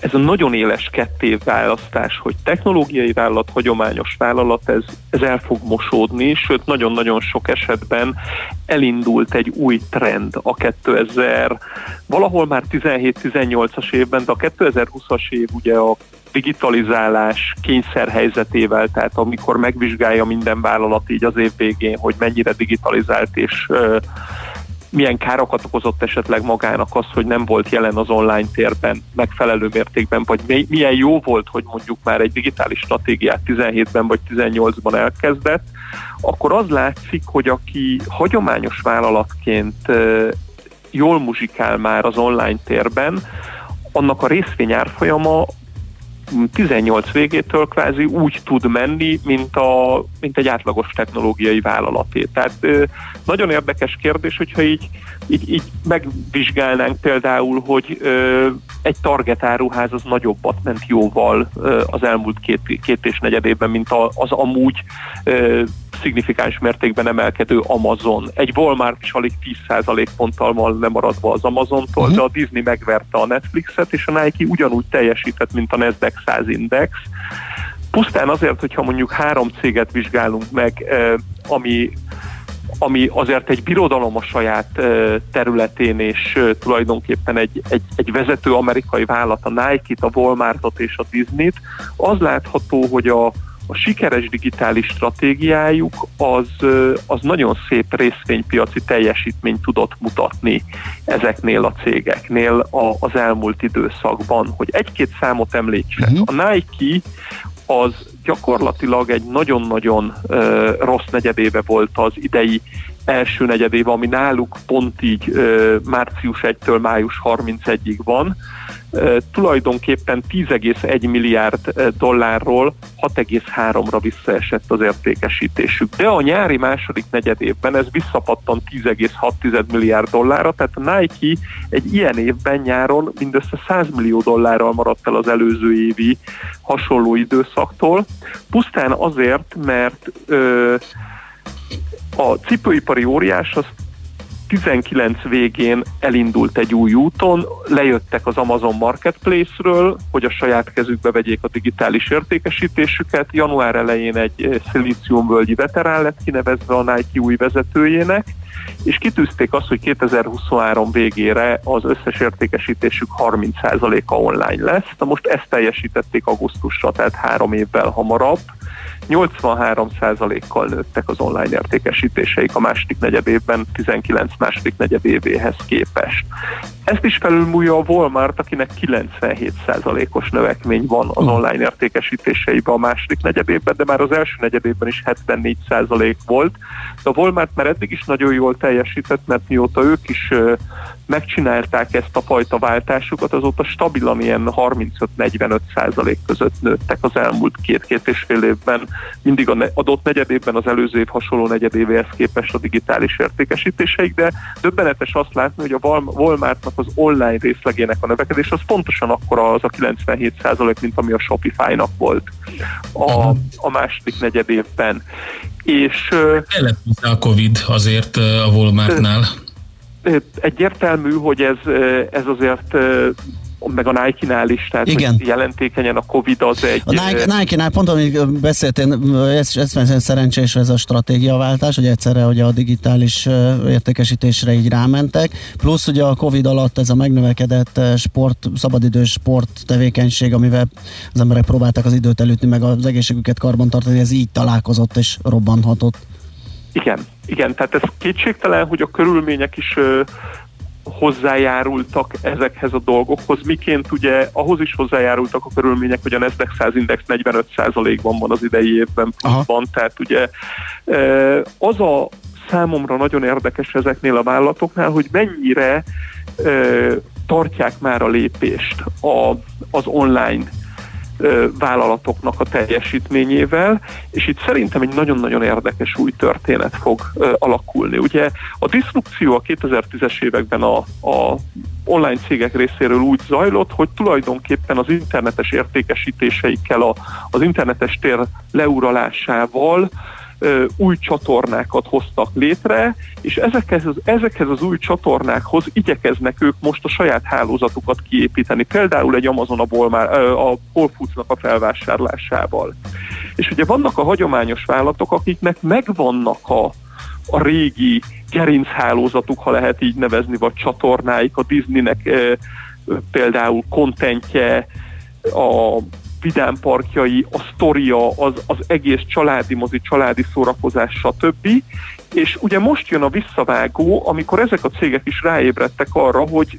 S15: ez a nagyon éles ketté választás, hogy technológiai vállalat, hagyományos vállalat, ez, ez el fog mosódni, sőt nagyon-nagyon sok esetben elindult egy új trend a 2000, valahol már 17-18-as évben, de a 2020-as év ugye a digitalizálás kényszerhelyzetével, tehát amikor megvizsgálja minden vállalat így az év végén, hogy mennyire digitalizált és milyen károkat okozott esetleg magának az, hogy nem volt jelen az online térben megfelelő mértékben, vagy mi- milyen jó volt, hogy mondjuk már egy digitális stratégiát 17-ben vagy 18-ban elkezdett, akkor az látszik, hogy aki hagyományos vállalatként jól muzsikál már az online térben, annak a részvény árfolyama 18 végétől kvázi úgy tud menni, mint, a, mint egy átlagos technológiai vállalaté. Tehát nagyon érdekes kérdés, hogyha így, így, így megvizsgálnánk például, hogy egy target áruház az nagyobbat ment jóval az elmúlt két, két és negyed évben, mint az amúgy szignifikáns mértékben emelkedő Amazon. Egy Walmart is alig 10% ponttal van lemaradva az Amazontól, uh-huh. de a Disney megverte a Netflixet, és a Nike ugyanúgy teljesített, mint a Nasdaq 100 index. Pusztán azért, hogyha mondjuk három céget vizsgálunk meg, ami ami azért egy birodalom a saját területén, és tulajdonképpen egy, egy, egy vezető amerikai vállalat, a Nike-t, a Walmartot és a Disney-t, az látható, hogy a, a sikeres digitális stratégiájuk az, az nagyon szép részvénypiaci teljesítményt tudott mutatni ezeknél a cégeknél a, az elmúlt időszakban. Hogy egy-két számot említsek. Uh-huh. A Nike az gyakorlatilag egy nagyon-nagyon rossz negyedéve volt az idei első negyedéve, ami náluk pont így március 1-től május 31-ig van. Tulajdonképpen 10,1 milliárd dollárról 6,3-ra visszaesett az értékesítésük. De a nyári második negyedévben ez visszapattant 10,6 milliárd dollárra, tehát a Nike egy ilyen évben nyáron mindössze 100 millió dollárral maradt el az előző évi hasonló időszaktól, pusztán azért, mert ö, a cipőipari óriás az 19 végén elindult egy új úton, lejöttek az Amazon Marketplace-ről, hogy a saját kezükbe vegyék a digitális értékesítésüket. Január elején egy szilíciumvölgyi veterán lett kinevezve a Nike új vezetőjének, és kitűzték azt, hogy 2023 végére az összes értékesítésük 30%-a online lesz. Na most ezt teljesítették augusztusra, tehát három évvel hamarabb. 83%-kal nőttek az online értékesítéseik a második negyed évben 19 második negyed évéhez képest. Ezt is felülmúlja a Walmart, akinek 97%-os növekmény van az online értékesítéseiben a második negyed évben, de már az első negyed évben is 74% volt. A Walmart már eddig is nagyon jól teljesített, mert mióta ők is megcsinálták ezt a fajta váltásukat, azóta stabilan ilyen 35-45 százalék között nőttek az elmúlt két-két és fél évben mindig a ne- adott negyedévben az előző év hasonló negyedévéhez képest a digitális értékesítéseik, de döbbenetes azt látni, hogy a Wal- Walmartnak az online részlegének a növekedés az pontosan akkora az a 97% mint ami a Shopify-nak volt a, a második negyedévben. És
S2: a Covid azért a Walmartnál.
S15: Egyértelmű, hogy ez, ez azért meg a Nike-nál is, tehát
S1: Igen.
S15: jelentékenyen a Covid az egy...
S1: A Nike, Nike-nál pont, amit beszéltél, ez, ez, ez szerencsés ez a stratégiaváltás, hogy egyszerre hogy a digitális értékesítésre így rámentek, plusz ugye a Covid alatt ez a megnövekedett sport, szabadidős sport tevékenység, amivel az emberek próbálták az időt elütni, meg az egészségüket karbantartani, ez így találkozott és robbanhatott.
S15: Igen, igen, tehát ez kétségtelen, hogy a körülmények is ö, hozzájárultak ezekhez a dolgokhoz, miként ugye ahhoz is hozzájárultak a körülmények, hogy a Nasdaq 100 index 45%-ban van az idei évben pluszban, tehát ugye ö, az a számomra nagyon érdekes ezeknél a vállalatoknál, hogy mennyire ö, tartják már a lépést a, az online vállalatoknak a teljesítményével, és itt szerintem egy nagyon-nagyon érdekes új történet fog alakulni. Ugye a diszrupció a 2010-es években a, a online cégek részéről úgy zajlott, hogy tulajdonképpen az internetes értékesítéseikkel, a, az internetes tér leuralásával új csatornákat hoztak létre, és ezekhez az, ezekhez az új csatornákhoz igyekeznek ők most a saját hálózatukat kiépíteni, például egy Amazon a, ö, a Whole Foods-nak a felvásárlásával. És ugye vannak a hagyományos vállalatok, akiknek megvannak a, a régi gerinchálózatuk, ha lehet így nevezni, vagy csatornáik, a Disneynek ö, például kontentje, a vidámparkjai, a sztoria, az, az egész családi mozi, családi szórakozás, stb. És ugye most jön a visszavágó, amikor ezek a cégek is ráébredtek arra, hogy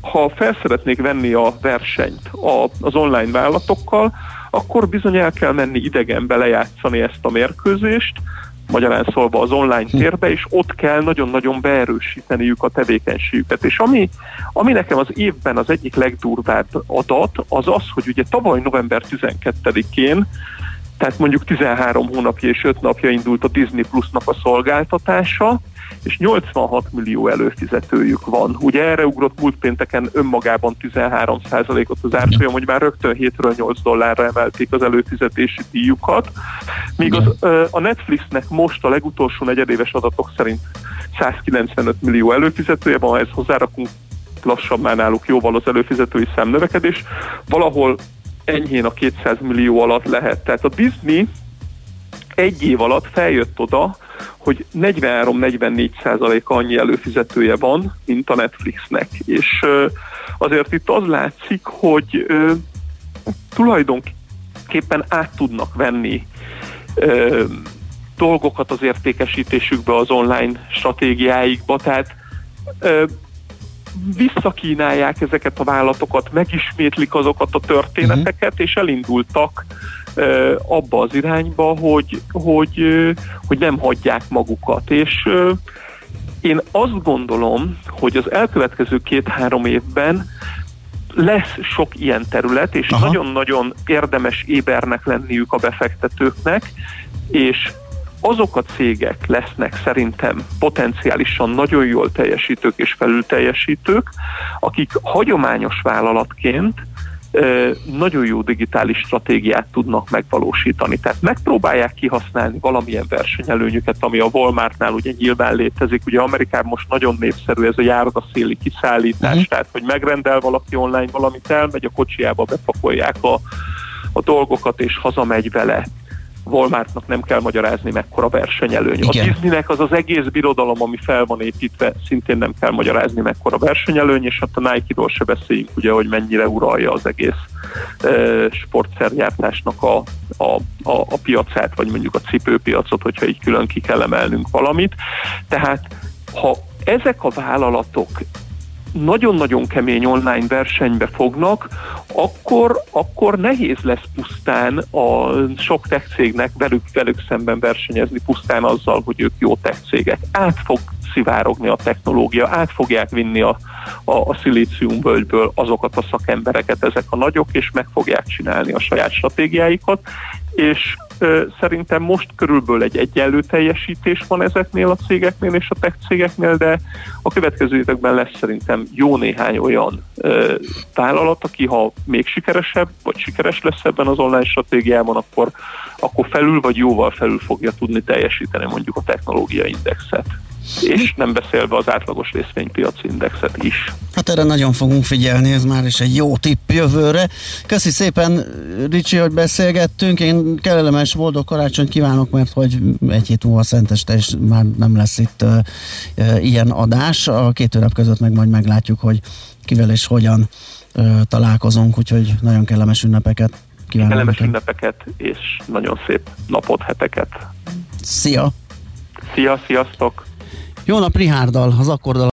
S15: ha fel szeretnék venni a versenyt a, az online vállalatokkal, akkor bizony el kell menni idegenbe lejátszani ezt a mérkőzést, magyarán szólva az online térbe, és ott kell nagyon-nagyon beerősíteniük a tevékenységüket. És ami, ami nekem az évben az egyik legdurvább adat, az az, hogy ugye tavaly november 12-én tehát mondjuk 13 hónapja és 5 napja indult a Disney Plusnak a szolgáltatása, és 86 millió előfizetőjük van. Ugye erre ugrott múlt pénteken önmagában 13%-ot az árfolyam, hogy már rögtön 7-ről 8 dollárra emelték az előfizetési díjukat, míg az, a Netflixnek most a legutolsó negyedéves adatok szerint 195 millió előfizetője van, ha ezt hozzárakunk lassabb már náluk jóval az előfizetői számnövekedés, valahol enyhén a 200 millió alatt lehet. Tehát a Disney egy év alatt feljött oda, hogy 43-44 százaléka annyi előfizetője van, mint a Netflixnek. És azért itt az látszik, hogy tulajdonképpen át tudnak venni dolgokat az értékesítésükbe, az online stratégiáikba, tehát visszakínálják ezeket a vállalatokat, megismétlik azokat a történeteket, uh-huh. és elindultak abba az irányba, hogy, hogy, hogy nem hagyják magukat. És én azt gondolom, hogy az elkövetkező két-három évben lesz sok ilyen terület, és Aha. nagyon-nagyon érdemes ébernek lenniük a befektetőknek, és azok a cégek lesznek szerintem potenciálisan nagyon jól teljesítők és felülteljesítők, akik hagyományos vállalatként nagyon jó digitális stratégiát tudnak megvalósítani. Tehát megpróbálják kihasználni valamilyen versenyelőnyüket, ami a Walmartnál ugye nyilván létezik. Ugye Amerikában most nagyon népszerű ez a járdaszéli kiszállítás, uh-huh. tehát hogy megrendel valaki online valamit, elmegy a kocsiába, bepakolják a, a dolgokat és hazamegy vele. Walmartnak nem kell magyarázni, mekkora versenyelőny. Igen. A Disneynek az az egész birodalom, ami fel van építve, szintén nem kell magyarázni, mekkora versenyelőny, és hát a Nike-ról se beszéljünk, ugye, hogy mennyire uralja az egész e, sportszergyártásnak a, a, a, a piacát, vagy mondjuk a cipőpiacot, hogyha így külön ki kell emelnünk valamit. Tehát ha ezek a vállalatok nagyon-nagyon kemény online versenybe fognak, akkor, akkor nehéz lesz pusztán a sok tech cégnek velük, velük szemben versenyezni pusztán azzal, hogy ők jó tech cégek. Át fog szivárogni a technológia, át fogják vinni a, a, a szilíciumbölgyből azokat a szakembereket ezek a nagyok, és meg fogják csinálni a saját stratégiáikat, és szerintem most körülbelül egy egyenlő teljesítés van ezeknél a cégeknél és a tech cégeknél, de a következő években lesz szerintem jó néhány olyan vállalat, aki ha még sikeresebb, vagy sikeres lesz ebben az online stratégiában, akkor, akkor felül vagy jóval felül fogja tudni teljesíteni mondjuk a technológia indexet és nem beszélve az átlagos részvénypiaci indexet is.
S1: Hát erre nagyon fogunk figyelni, ez már is egy jó tipp jövőre. Köszi szépen, Ricsi, hogy beszélgettünk. Én kellemes, boldog karácsonyt kívánok, mert hogy egy hét múlva szenteste, és már nem lesz itt uh, uh, ilyen adás. A két hónap között meg majd meglátjuk, hogy kivel és hogyan uh, találkozunk, úgyhogy nagyon kellemes ünnepeket kívánok.
S15: Kellemes ünnepeket, és nagyon szép napot, heteket.
S1: Szia!
S15: Szia, sziasztok!
S1: Jó nap Rihárdal, az akkordal